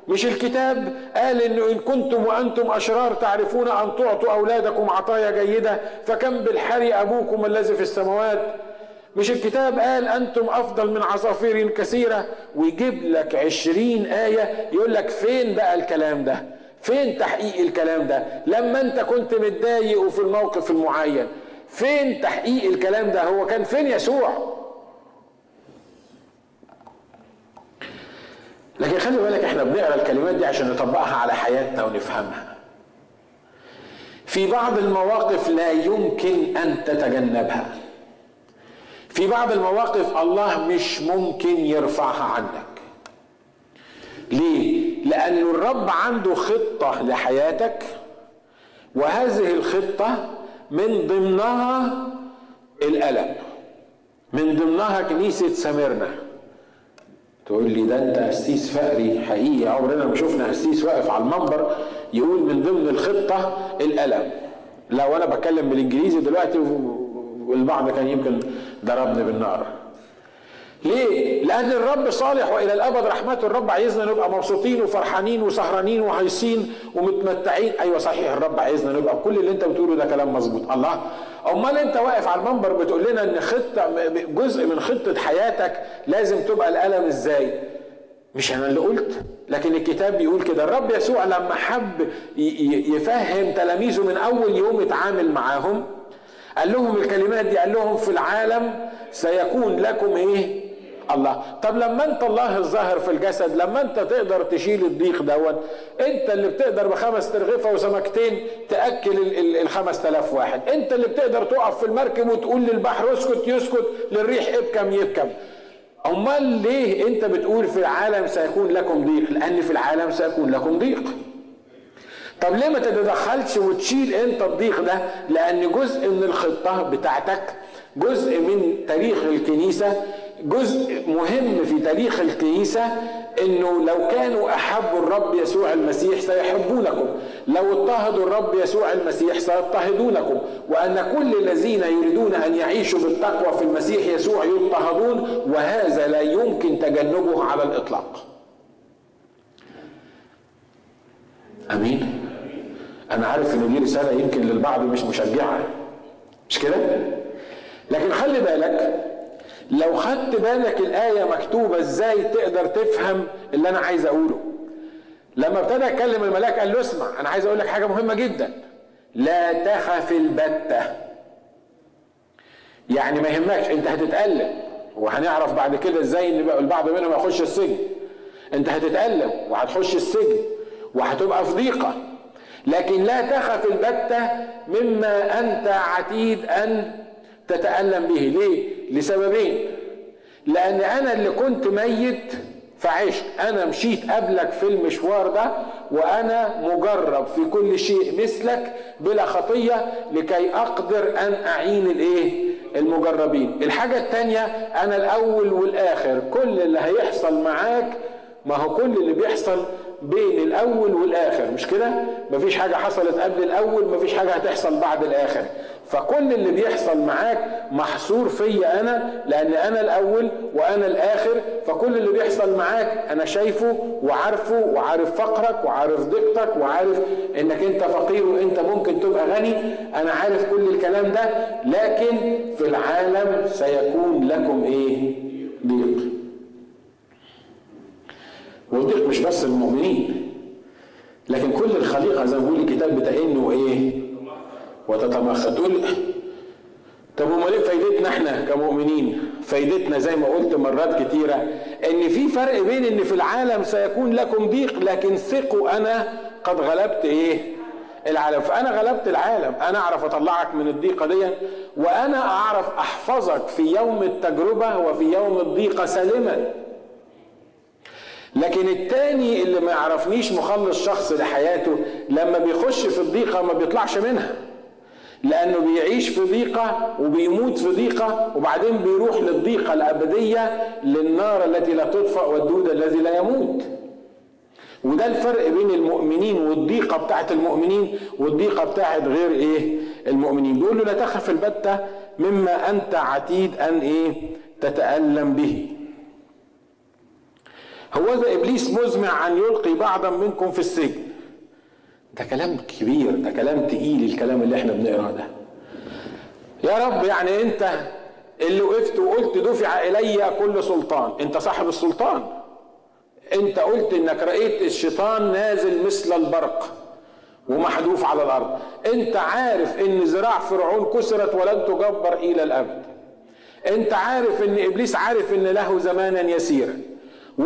مش الكتاب قال انه إن كنتم وأنتم أشرار تعرفون أن تعطوا أولادكم عطايا جيدة فكم بالحري أبوكم الذي في السماوات. مش الكتاب قال أنتم أفضل من عصافير كثيرة ويجيب لك عشرين آية يقول لك فين بقى الكلام ده؟ فين تحقيق الكلام ده؟ لما أنت كنت متضايق وفي الموقف المعين. فين تحقيق الكلام ده؟ هو كان فين يسوع؟ لكن خلي بالك إحنا بنقرأ الكلمات دي عشان نطبقها على حياتنا ونفهمها. في بعض المواقف لا يمكن أن تتجنبها. في بعض المواقف الله مش ممكن يرفعها عنك. ليه؟ لأن الرب عنده خطة لحياتك وهذه الخطة من ضمنها الألم. من ضمنها كنيسة سميرنا تقول لي ده أنت قسيس فقري حقيقي. عمرنا ما شفنا قسيس واقف على المنبر يقول من ضمن الخطة الألم. لا وأنا بتكلم بالإنجليزي دلوقتي والبعض كان يمكن ضربني بالنار. ليه؟ لأن الرب صالح وإلى الأبد رحمته الرب عايزنا نبقى مبسوطين وفرحانين وسهرانين وهيصين ومتمتعين. أيوة صحيح الرب عايزنا نبقى كل اللي أنت بتقوله ده كلام مظبوط. الله. أمال أنت واقف على المنبر بتقول لنا إن خطة جزء من خطة حياتك لازم تبقى الألم إزاي؟ مش أنا اللي قلت لكن الكتاب بيقول كده. الرب يسوع لما حب يفهم تلاميذه من أول يوم اتعامل معاهم قال لهم الكلمات دي قال لهم في العالم سيكون لكم إيه؟ الله. طب لما انت الله الظاهر في الجسد لما انت تقدر تشيل الضيق دون انت اللي بتقدر بخمس ترغيفة وسمكتين تأكل الخمس تلاف واحد. انت اللي بتقدر تقف في المركب وتقول للبحر اسكت يسكت للريح ابكم يبكم. أمال ليه انت بتقول في العالم سيكون لكم ضيق؟ لأن في العالم سيكون لكم ضيق. طب ليه ما تتدخلش وتشيل انت الضيق ده؟ لأن جزء من الخطة بتاعتك جزء من تاريخ الكنيسة جزء مهم في تاريخ الكنيسة إنه لو كانوا أحبوا الرب يسوع المسيح سيحبونكم. لو اضطهدوا الرب يسوع المسيح سيضطهدونكم. وأن كل الذين يريدون أن يعيشوا بالتقوى في المسيح يسوع يضطهدون وهذا لا يمكن تجنبه على الإطلاق. أمين؟ أنا عارف إن دي رسالة يمكن للبعض مش مشجعة. مش كده؟ لكن خلي بالك لو خدت بالك الآية مكتوبة إزاي تقدر تفهم اللي أنا عايز أقوله. لما ابتدى يتكلم الملاك قال له اسمع أنا عايز أقول لك حاجة مهمة جدا. لا تخف البتة. يعني ما يهمكش أنت هتتألم. وهنعرف بعد كده إزاي إن البعض منهم يخش السجن. أنت هتتألم وهتخش السجن وهتبقى في ضيقة. لكن لا تخف البتة مما أنت عتيد أن تتألم به. ليه؟ لسببين. لأن أنا اللي كنت ميت فعشت. أنا مشيت قبلك في المشوار ده وأنا مجرب في كل شيء مثلك بلا خطية لكي أقدر أن أعين الإيه؟ المجربين. الحاجة التانية أنا الأول والآخر كل اللي هيحصل معاك ما هو كل اللي بيحصل بين الأول والآخر مش كده؟ مفيش حاجة حصلت قبل الأول مفيش حاجة هتحصل بعد الآخر. فكل اللي بيحصل معاك محصور فيا أنا لأن أنا الأول وأنا الآخر. فكل اللي بيحصل معاك أنا شايفه وعارفه وعارف فقرك وعارف ضيقتك وعارف إنك أنت فقير وأنت ممكن تبقى غني. أنا عارف كل الكلام ده لكن في العالم سيكون لكم إيه ضيق والضيق مش بس المؤمنين لكن كل الخليقة زي ما بيقول الكتاب بتئن وإيه وتتمخض تقول طب أمال إيه فايدتنا إحنا كمؤمنين؟ فايدتنا زي ما قلت مرات كتيرة إن في فرق بين إن في العالم سيكون لكم ضيق لكن ثقوا أنا قد غلبت إيه؟ العالم. فأنا غلبت العالم. أنا أعرف أطلعك من الضيقة دي وأنا أعرف أحفظك في يوم التجربة وفي يوم الضيقة سالما. لكن التاني اللي ما يعرفنيش مخلص شخص لحياته لما بيخش في الضيقه ما بيطلعش منها. لأنه بيعيش في ضيقة وبيموت في ضيقة وبعدين بيروح للضيقة الأبدية للنار التي لا تطفأ والدود الذي لا يموت. وده الفرق بين المؤمنين والضيقة بتاعت المؤمنين والضيقة بتاعت غير إيه؟ المؤمنين. بيقول له لا تخف البتة مما أنت عتيد أن إيه؟ تتألم به. هوذا إبليس مزمع أن يلقي بعضا منكم في السجن. ده كلام كبير ده كلام تقيل الكلام اللي إحنا بنقراه ده. يا رب يعني أنت اللي وقفت وقلت دفع إلي كل سلطان. أنت صاحب السلطان. أنت قلت إنك رأيت الشيطان نازل مثل البرق ومحذوف على الأرض. أنت عارف إن ذراع فرعون كسرت ولن تجبر إلى الأبد. أنت عارف إن إبليس عارف إن له زمانا يسيرا.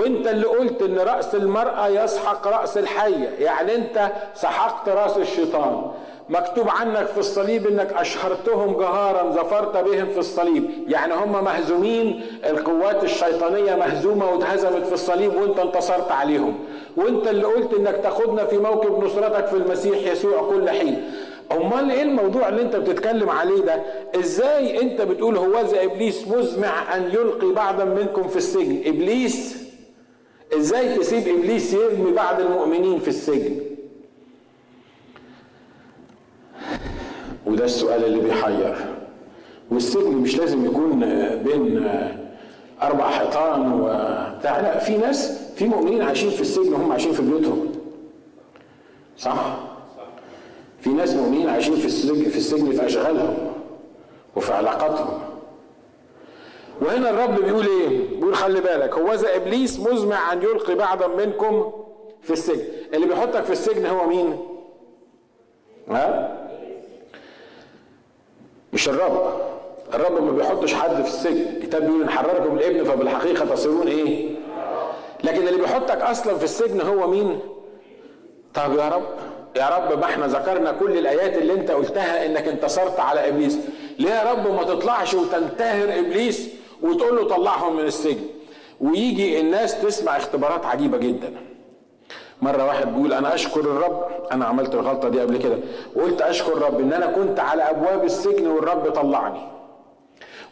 وانت اللي قلت ان رأس المرأة يسحق رأس الحية يعني انت سحقت رأس الشيطان. مكتوب عنك في الصليب انك أشهرتهم جهارا ظفرت بهم في الصليب. يعني هم مهزومين القوات الشيطانية مهزومة واتهزمت في الصليب وانت انتصرت عليهم. وانت اللي قلت انك تاخدنا في موكب نصرتك في المسيح يسوع كل حين. امال إيه الموضوع اللي انت بتتكلم عليه ده؟ إزاي انت بتقول هوذا إبليس مزمع أن يلقي بعضا منكم في السجن؟ إبليس إزاي تسيب إبليس يرمي بعض المؤمنين في السجن؟ وده السؤال اللي بيحير. والسجن مش لازم يكون بين أربع حيطان وبتاع لا في ناس في مؤمنين عايشين في السجن وهم عايشين في بيوتهم. صح؟ في ناس مؤمنين عايشين في السجن في السجن في أشغالهم وفي علاقاتهم. وهنا الرب بيقول إيه؟ بيقول خلي بالك هو ذا إبليس مزمع أن يلقي بعضا منكم في السجن اللي بيحطك في السجن هو مين؟ ها؟ مش الرب. الرب ما بيحطش حد في السجن. الكتاب بيقول ان حرركم الابن فبالحقيقة تصيرون إيه؟ لكن اللي بيحطك أصلا في السجن هو مين؟ طب يا رب يا رب ما إحنا ذكرنا كل الآيات اللي أنت قلتها إنك انتصرت على إبليس. ليه يا رب ما تطلعش وتنتهر إبليس؟ وتقول له طلعهم من السجن. ويجي الناس تسمع اختبارات عجيبة جدا. مرة واحد بيقول أنا أشكر الرب أنا عملت الغلطة دي قبل كده. وقلت أشكر الرب إن أنا كنت على أبواب السجن والرب طلعني.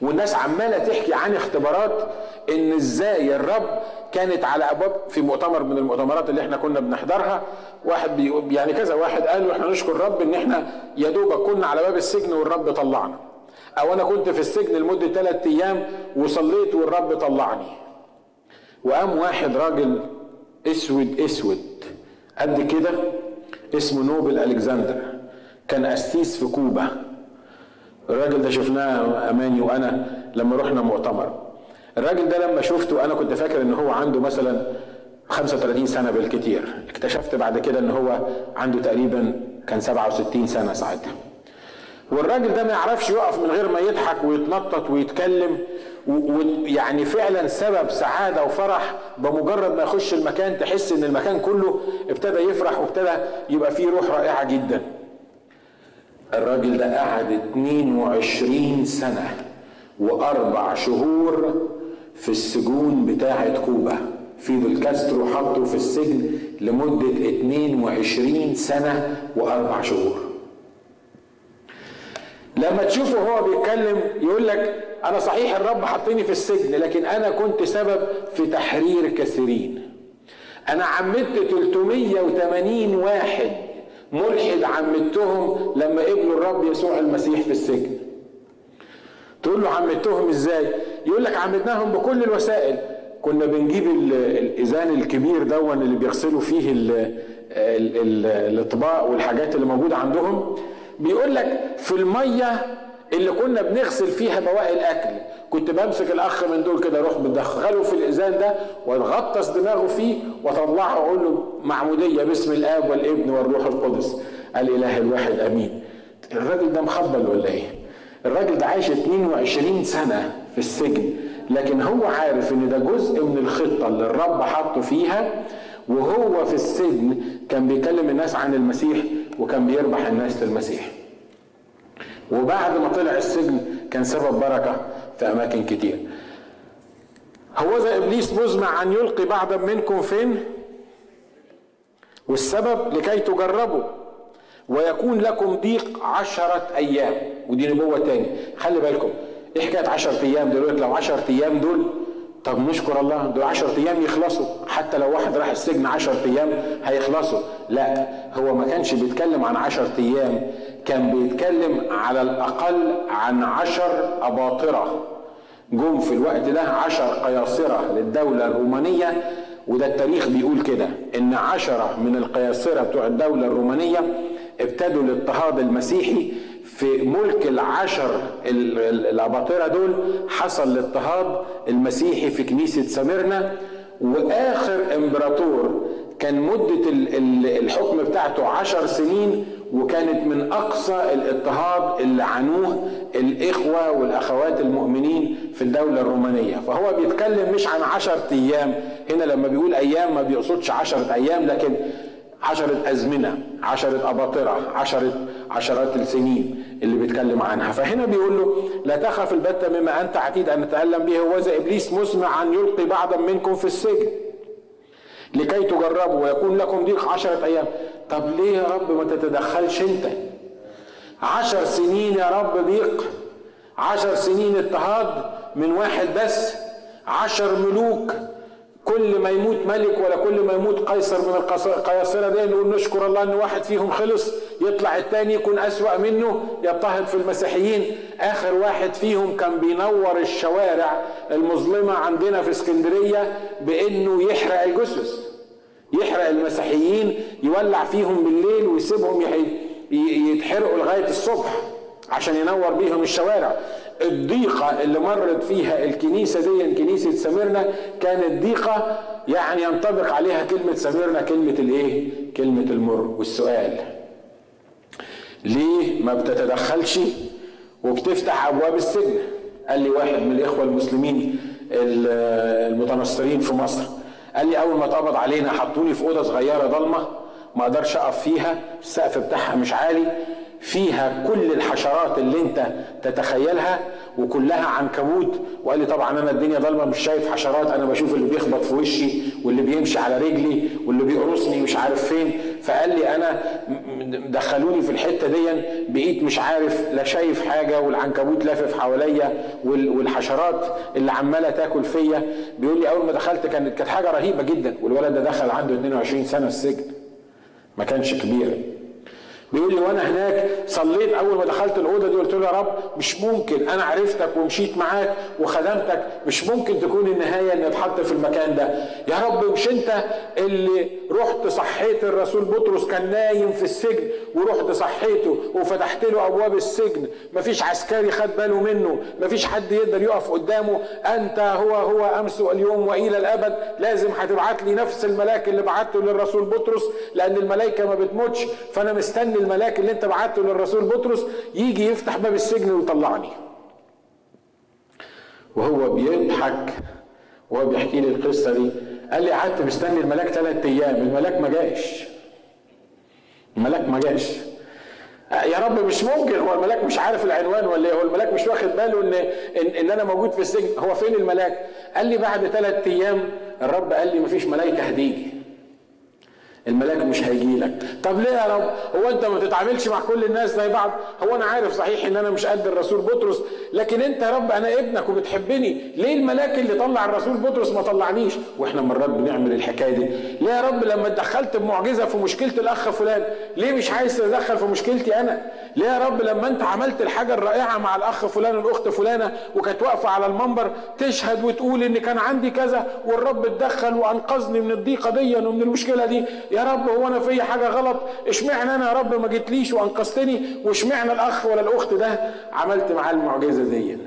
والناس عمالة تحكي عن اختبارات إن إزاي الرب كانت على أبواب في مؤتمر من المؤتمرات اللي إحنا كنا بنحضرها. واحد بي يعني كذا واحد قالوا إحنا نشكر الرب إن إحنا يا دوبك كنا على باب السجن والرب طلعنا. أو أنا كنت في السجن لمدة ثلاثة أيام وصليت والرب طلعني. وقام واحد راجل أسود أسود. قد كده؟ اسمه نوبل ألكسندر. كان قسيس في كوبا. الراجل ده شفناه أماني وأنا لما رحنا مؤتمر. الراجل ده لما شفته أنا كنت فاكر إن هو عنده مثلا 35 سنة بالكتير. اكتشفت بعد كده إن هو عنده تقريبا كان 67 سنة ساعتها. والراجل ده ما يعرفش يقف من غير ما يضحك ويتنطط ويتكلم ويعني فعلا سبب سعادة وفرح بمجرد ما يخش المكان تحس إن المكان كله ابتدى يفرح وابتدى يبقى فيه روح رائعة جدا. الراجل ده قعد 22 سنة وأربع شهور في السجون بتاعة كوبا. فيدل كاسترو حطه في السجن لمدة 22 سنة وأربع شهور. لما تشوفه هو بيتكلم يقول لك أنا صحيح الرب حطني في السجن لكن أنا كنت سبب في تحرير كثيرين. أنا عمدت 380 واحد ملحد عمدتهم لما قبلوا الرب يسوع المسيح في السجن. تقول له عمدتهم إزاي؟ يقول لك عمدناهم بكل الوسائل. كنا بنجيب الاذان الكبير دون اللي بيغسلوا فيه الأطباق والحاجات اللي موجودة عندهم. بيقول لك في المية اللي كنا بنغسل فيها بواقي الأكل كنت بمسك الأخ من دول كده أروح بدخله في الاذان ده وأتغطس دماغه فيه وأطلعه أقول له معمودية باسم الآب والابن والروح القدس. الاله الواحد أمين. الراجل ده مخبل ولا إيه؟ الراجل ده عايش 22 سنة في السجن لكن هو عارف إن ده جزء من الخطة اللي الرب حطه فيها وهو في السجن كان بيكلم الناس عن المسيح وكان بيربح الناس للمسيح. وبعد ما طلع السجن كان سبب بركة في أماكن كتير. هوذا إبليس مزمع أن يلقي بعضا منكم فين؟ والسبب لكي تجربوا. ويكون لكم ضيق عشرة أيام. ودي نبوة تاني. خلي بالكم. إيه حكاية عشرة أيام دلوقتي. لو عشرة أيام دول طب نشكر الله دول عشرة أيام يخلصوا. حتى لو واحد راح السجن عشرة أيام هيخلصوا. لا هو ما كانش بيتكلم عن عشرة أيام كان بيتكلم على الأقل عن عشر أباطرة. جم في الوقت ده عشر قياصرة للدولة الرومانية وده التاريخ بيقول كده إن عشرة من القياصرة بتوع الدولة الرومانية ابتدوا الاضطهاد المسيحي في ملك العشر الاباطره دول حصل الاضطهاد المسيحي في كنيسة سميرنا وآخر إمبراطور كان مدة الحكم بتاعته عشر سنين وكانت من أقصى الاضطهاد اللي عانوه الإخوة والأخوات المؤمنين في الدولة الرومانية. فهو بيتكلم مش عن عشرة أيام هنا لما بيقول أيام ما بيقصدش عشرة أيام لكن عشرة أزمنة عشرة أباطرة عشرة عشرات السنين اللي بيتكلم عنها. فهنا بيقول له لا تخف البتة مما أنت عتيد أن تتألم به. وذا إبليس مسمع أن يلقي بعضا منكم في السجن لكي تجربوا ويكون لكم ضيق عشرة أيام. طب ليه يا رب ما تتدخلش أنت؟ عشر سنين يا رب ضيق. عشر سنين اضطهاد من واحد بس. عشر ملوك. كل ما يموت ملك ولا كل ما يموت قيصر من القياصرة دي نقول نشكر الله إن واحد فيهم خلص يطلع التاني يكون أسوأ منه يضطهد في المسيحيين. آخر واحد فيهم كان بينور الشوارع المظلمة عندنا في اسكندرية بإنه يحرق الجثث. يحرق المسيحيين يولع فيهم بالليل ويسيبهم يتحرقوا لغاية الصبح عشان ينور بيهم الشوارع. الضيقة اللي مرت فيها الكنيسة دي كنيسة سميرنا كانت ضيقة يعني ينطبق عليها كلمة سميرنا كلمة الإيه؟ كلمة المر والسؤال ليه ما بتتدخلش وبتفتح أبواب السجن؟ قال لي واحد من الإخوة المسلمين المتنصرين في مصر قال لي أول ما اتقبض علينا حطوني في أوضة صغيرة ضلمة ما أقدرش أقف فيها السقف بتاعها مش عالي فيها كل الحشرات اللي انت تتخيلها وكلها عنكبوت. وقال لي طبعا أنا الدنيا ضلمه مش شايف حشرات. أنا بشوف اللي بيخبط في وشي واللي بيمشي على رجلي واللي بيقرصني مش عارف فين. فقال لي أنا دخلوني في الحتة دي بقيت مش عارف لا شايف حاجة والعنكبوت لافف حواليا والحشرات اللي عمالة تاكل فيا. بيقول لي أول ما دخلت كانت كانت حاجة رهيبة جدا. والولد ده دخل عنده 22 سنة السجن. ما كانش كبير. بيقول لي وانا هناك صليت اول ما دخلت الاوضه دي قلت له يا رب مش ممكن أنا عرفتك ومشيت معاك وخدمتك مش ممكن تكون النهايه ان اتحط في المكان ده. يا رب مش انت اللي رحت صحيت الرسول بطرس كان نايم في السجن ورحت صحيته وفتحت له ابواب السجن. مفيش عسكري خد باله منه مفيش حد يقدر يقف قدامه. انت هو هو امس واليوم والى الابد لازم هتبعت لي نفس الملاك اللي بعته للرسول بطرس لأن الملائكة ما بتموتش. فانا مستني الملاك اللي انت بعته للرسول بطرس يجي يفتح باب السجن ويطلعني. وهو بيضحك وهو بيحكي لي القصة دي. قال لي قعدت مستني الملاك ثلاث أيام الملاك ما جاش. الملاك ما جاش. يا رب مش ممكن هو الملاك مش عارف العنوان ولا إيه؟ هو الملاك مش واخد باله ان ان, إن أنا موجود في السجن. هو فين الملاك؟ قال لي بعد ثلاث أيام الرب قال لي مفيش ملائكة هتيجي. الملاك مش هيجي لك. طب ليه يا رب؟ هو انت ما تتعاملش مع كل الناس زي بعض؟ هو أنا عارف صحيح ان أنا مش قد الرسول بطرس لكن انت يا رب أنا ابنك وبتحبني. ليه الملاك اللي طلع الرسول بطرس ما طلعنيش؟ وإحنا مرات بنعمل الحكاية دي. ليه يا رب لما اتدخلت بمعجزة في مشكلة الأخ فلان ليه مش عايز تتدخل في مشكلتي أنا؟ ليه يا رب لما انت عملت الحاجة الرائعة مع الأخ فلان الأخت فلانة وكانت واقفة على المنبر تشهد وتقول إن كان عندي كذا والرب اتدخل وأنقذني من الضيقة دي ومن المشكلة دي؟ يا رب هو أنا في حاجة غلط؟ اشمعنى أنا يا رب ما جيتليش وأنقذتني؟ واشمعنى الأخ ولا الأخت ده؟ عملت معاه المعجزة دي.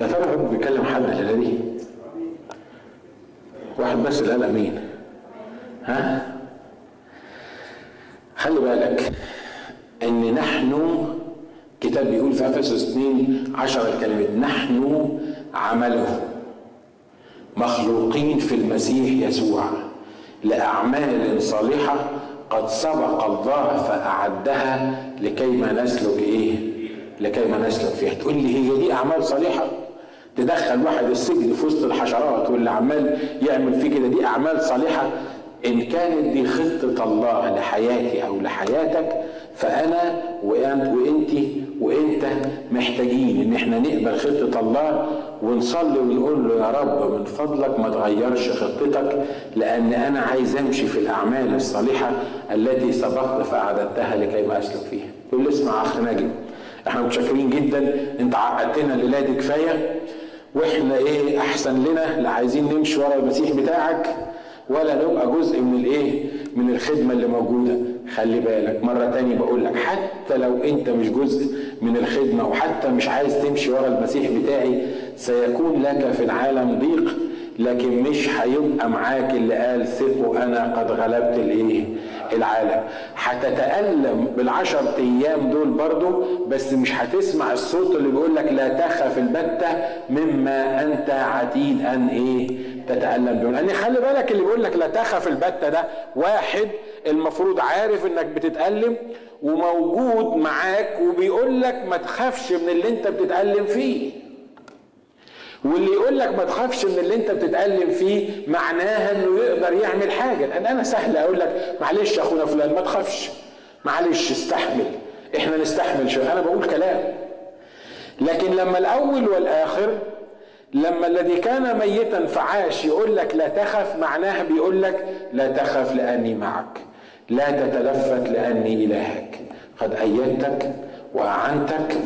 يا ترى رب بيكلم حد الليلة دي؟ واحد بس اللي قال أمين. ها؟ خلي بالك إن نحن كتاب بيقول في أفسس 2 10 الكلمات نحن عمله مخلوقين في المسيح يسوع لأعمال صالحة قد سبق الله فأعدها لكي ما نسلك إيه؟ لكي ما نسلك فيها تقول لي هي دي أعمال صالحة؟ تدخل واحد السجن في وسط الحشرات واللي عمال يعمل فيه كده دي أعمال صالحة إن كانت دي خطة الله لحياتي أو لحياتك فأنا وأنت وأنت وأنت محتاجين إن إحنا نقبل خطة الله ونصلي ونقول له يا رب من فضلك ما تغيرش خطتك لأن أنا عايز أمشي في الأعمال الصالحة التي سبقت فأعددتها لكي ما أسلك فيها. تقول اسمع أخ نجم إحنا متشكرين جدا أنت عقدتنا الليلة دي كفاية وإحنا إيه أحسن لنا لا عايزين نمشي ورا المسيح بتاعك ولا نبقى جزء من الإيه من الخدمة اللي موجودة خلي بالك. مرة تاني بقول لك حتى لو انت مش جزء من الخدمة وحتى مش عايز تمشي ورا المسيح بتاعي سيكون لك في العالم ضيق لكن مش هيبقى معاك اللي قال ثقوا أنا قد غلبت الايه العالم. هتتألم بالعشر أيام دول برضو بس مش هتسمع الصوت اللي بيقول لك لا تخف البتة مما أنت عتيد أن إيه تتألم به لأن خلي بالك اللي بيقول لك لا تخف البتة ده واحد المفروض عارف إنك بتتألم وموجود معاك وبيقول لك ما تخافش من اللي أنت بتتألم فيه. واللي يقول لك ما تخافش من اللي أنت بتتألم فيه معناها إنه يقدر يعمل حاجة. لأن أنا سهل أقول لك معلش يا أخونا فلان ما تخافش. معلش استحمل. إحنا نستحمل شوية. أنا بقول كلام. لكن لما الأول والآخر لما الذي كان ميتا فعاش يقول لك لا تخف معناها بيقول لك لا تخف لأني معك. لا تتلفت لأني إلهك. قد أيدتك وأعنتك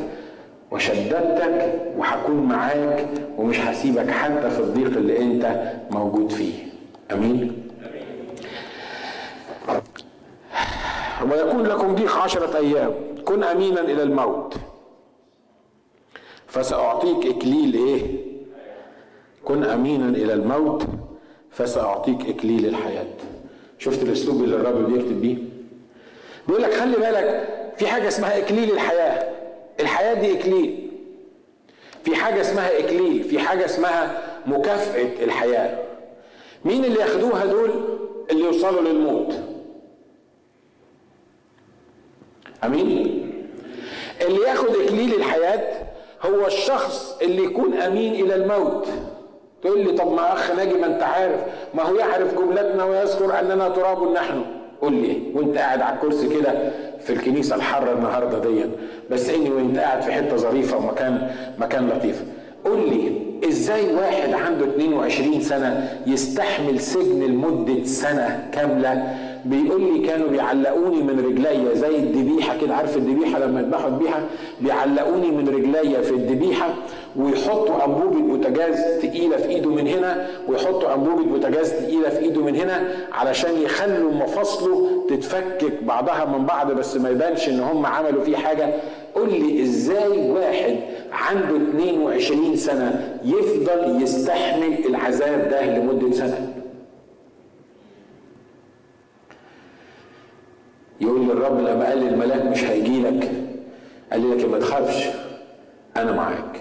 وشددتك وهكون معاك ومش هسيبك حتى في الضيق اللي أنت موجود فيه. أمين؟ ويكون لكم ضيق عشرة أيام. كن أمينا إلى الموت. فسأعطيك إكليل إيه؟ كن أمينا إلى الموت فسأعطيك إكليل الحياة. شفت الأسلوب اللي الرب بيكتب بيه؟ بيقول لك خلي بالك في حاجة اسمها إكليل الحياة. الحياة دي إكليل. في حاجة اسمها إكليل في حاجة اسمها مكافأة الحياة. مين اللي ياخدوها دول؟ اللي يوصلوا للموت. أمين؟ اللي ياخد إكليل الحياة هو الشخص اللي يكون أمين إلى الموت. تقول لي طب ما أخ ناجي ما أنت عارف ما هو يعرف جملتنا ويذكر أننا تراب نحن. قول لي وأنت قاعد على الكرسي كده في الكنيسة الحر النهارده دي بس إني وأنت قاعد في حتة ظريفة ومكان مكان لطيف. قول لي إزاي واحد عنده 22 سنة يستحمل سجن لمدة سنة كاملة؟ بيقول لي كانوا بيعلقوني من رجليا زي الذبيحه كده عارف الذبيحه لما يذبحوا ذبيحه بيعلقوني من رجليا في الذبيحه ويحطوا انبوبه بوتاجاز تقيلة في إيده من هنا ويحطوا انبوبه بوتاجاز تقيلة في إيده من هنا علشان يخلوا مفاصله تتفكك بعضها من بعض بس ما يبانش إن هم عملوا فيه حاجة. قول لي إزاي واحد عنده 22 سنة يفضل يستحمل العذاب ده لمدة سنة؟ يقول لي الرب لما قال لي الملاك مش هيجي لك قال لي لكن ما تخافش أنا معاك.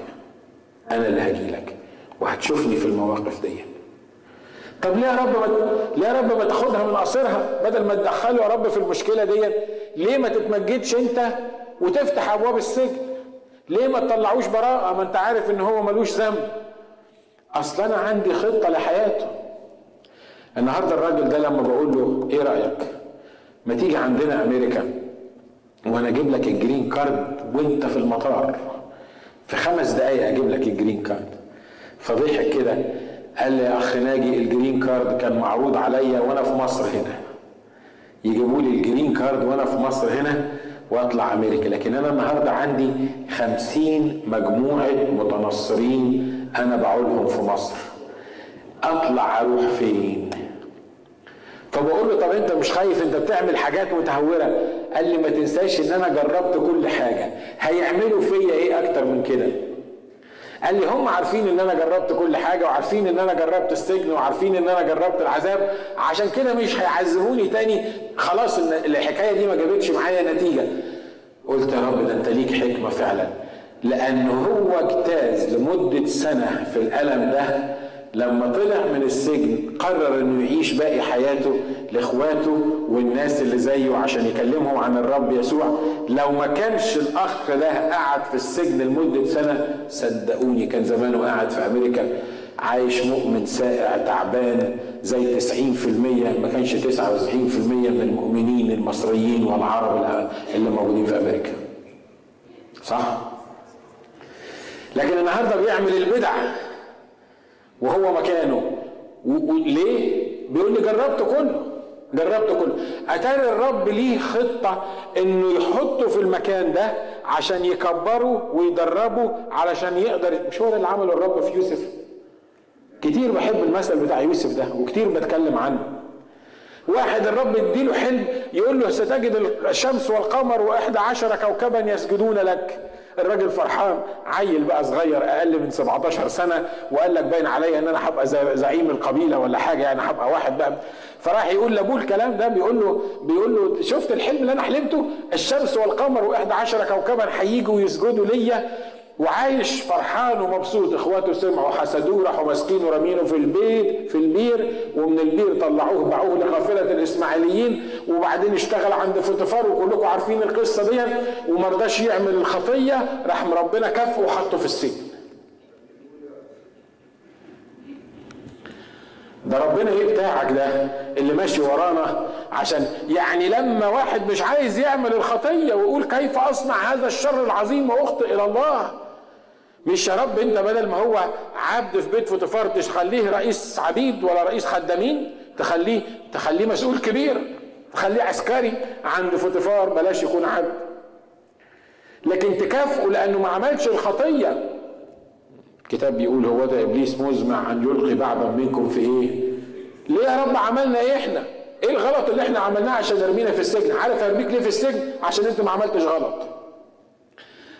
أنا اللي هجي لك. وهتشوفني في المواقف دي. طب ليه يا رب ما ليه يا رب ما تاخدها من قصرها؟ بدل ما تدخله يا رب في المشكلة دي. ليه ما تتمجدش أنت وتفتح أبواب السجن؟ ليه ما تطلعوش براءة؟ ما أنت عارف إن هو ملوش ذنب. أصل أنا عندي خطة لحياته. النهارده الراجل ده لما بقول له إيه رأيك؟ ما تيجي عندنا أمريكا؟ وأنا أجيب لك ال green card وأنت في المطار. في خمس دقايق أجيب لك ال green card. فضحك كده قال لي يا أخ ناجي ال green card كان معروض عليا وأنا في مصر هنا. يجيبوا لي ال green card وأنا في مصر هنا وأطلع أمريكا. لكن أنا النهارده عندي خمسين مجموعة متنصرين أنا بعولهم في مصر. أطلع أروح فين؟ فبقول له طب أنت مش خايف؟ أنت بتعمل حاجات متهورة. قال لي ما تنساش إن أنا جربت كل حاجة. هيعملوا فيا إيه أكتر من كده؟ قال لي هم عارفين إن أنا جربت كل حاجة وعارفين إن أنا جربت السجن وعارفين إن أنا جربت العذاب. عشان كده مش هيعذبوني تاني. خلاص إن الحكاية دي ما جابتش معايا نتيجة. قلت يا رب ده أنت ليك حكمة فعلا. لأن هو اجتاز لمدة سنة في الألم ده. لما طلع من السجن قرر إنه يعيش باقي حياته لإخواته والناس اللي زيه عشان يكلمهم عن الرب يسوع. لو ما كانش الأخ ده قعد في السجن لمدة سنة صدقوني كان زمانه قاعد في أمريكا عايش مؤمن سائع تعبان زي 90% ما كانش 99% من المؤمنين المصريين والعرب اللي موجودين في أمريكا. صح؟ لكن النهارده بيعمل البدع. وهو مكانه. وليه بيقول لي جربت كله جربت كله. أتاري الرب ليه خطة إنه يحطه في المكان ده عشان يكبره ويدربه علشان يقدر مش هو ده اللي عمله الرب في يوسف؟ كتير بحب المثل بتاع يوسف ده وكتير بتكلم عنه. واحد الرب يديله حلم يقول له ستجد الشمس والقمر وإحدى عشر كوكبا يسجدون لك. الراجل فرحان عيل بقى صغير أقل من 17 سنة وقال لك باين عليا إن أنا هبقى زعيم القبيلة ولا حاجة يعني هبقى واحد بقى. فراح يقول لأبوه الكلام ده بيقول له بيقول له شفت الحلم اللي أنا حلمته؟ الشمس والقمر وإحدى عشر كوكبا هيجوا ويسجدوا ليا. وعايش فرحان ومبسوط. إخواته سمعوا حسدوه راحوا ماسكينه رامينه في البي في البير ومن البير طلعوه باعوه لقافله الإسماعيليين. وبعدين اشتغل عند فوتيفار وكلكم عارفين القصة دي. وما رضاش يعمل الخطية راح ربنا كفه وحطه في السجن. ده ربنا إيه بتاعك ده؟ اللي ماشي ورانا. عشان يعني لما واحد مش عايز يعمل الخطية ويقول كيف أصنع هذا الشر العظيم وأخطئ إلى الله مش يا رب انت بدل ما هو عبد في بيت فوتيفار تخليه رئيس عبيد ولا رئيس خدامين تخليه تخليه مسؤول كبير تخليه عسكري عند فوتيفار بلاش يكون عبد. لكن تكافئه لأنه ما عملش الخطية. الكتاب بيقول هو ده إبليس مزمع أن يلقي بعضا منكم في إيه؟ ليه يا رب عملنا إيه إحنا؟ إيه الغلط اللي إحنا عملناه عشان يرمينا في السجن؟ عارف أرميك ليه في السجن؟ عشان أنت ما عملتش غلط.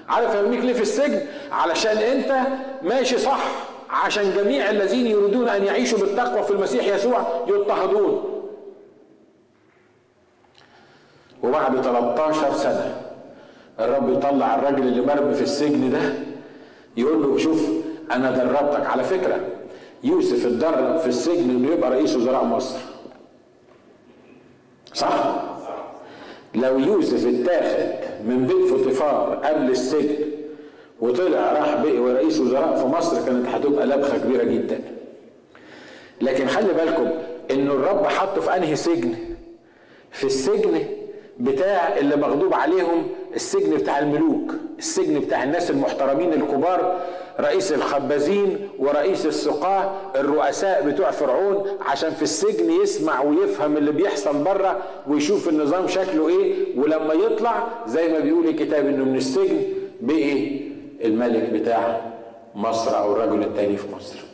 عارف ارميك ليه في السجن؟ علشان انت ماشي صح عشان جميع الذين يريدون أن يعيشوا بالتقوى في المسيح يسوع يضطهدون. وبعد 13 سنة الرب يطلع الراجل اللي مرمي في السجن ده يقول له شوف أنا دربتك. على فكرة يوسف اتدرب في السجن إنه يبقى رئيس وزراء مصر. صح؟ لو يوسف اتاخد من بيت فوتيفار قبل السجن وطلع راح بقي رئيس وزراء في مصر كانت هتبقى لبخة كبيرة جدا. لكن خلي بالكم إنه الرب حطه في أنهي سجن؟ في السجن بتاع اللي مغضوب عليهم السجن بتاع الملوك. السجن بتاع الناس المحترمين الكبار رئيس الخبازين ورئيس السقاة الرؤساء بتوع فرعون عشان في السجن يسمع ويفهم اللي بيحصل بره ويشوف النظام شكله إيه ولما يطلع زي ما بيقول الكتاب إنه من السجن بقي الملك بتاع مصر أو الرجل التاني في مصر.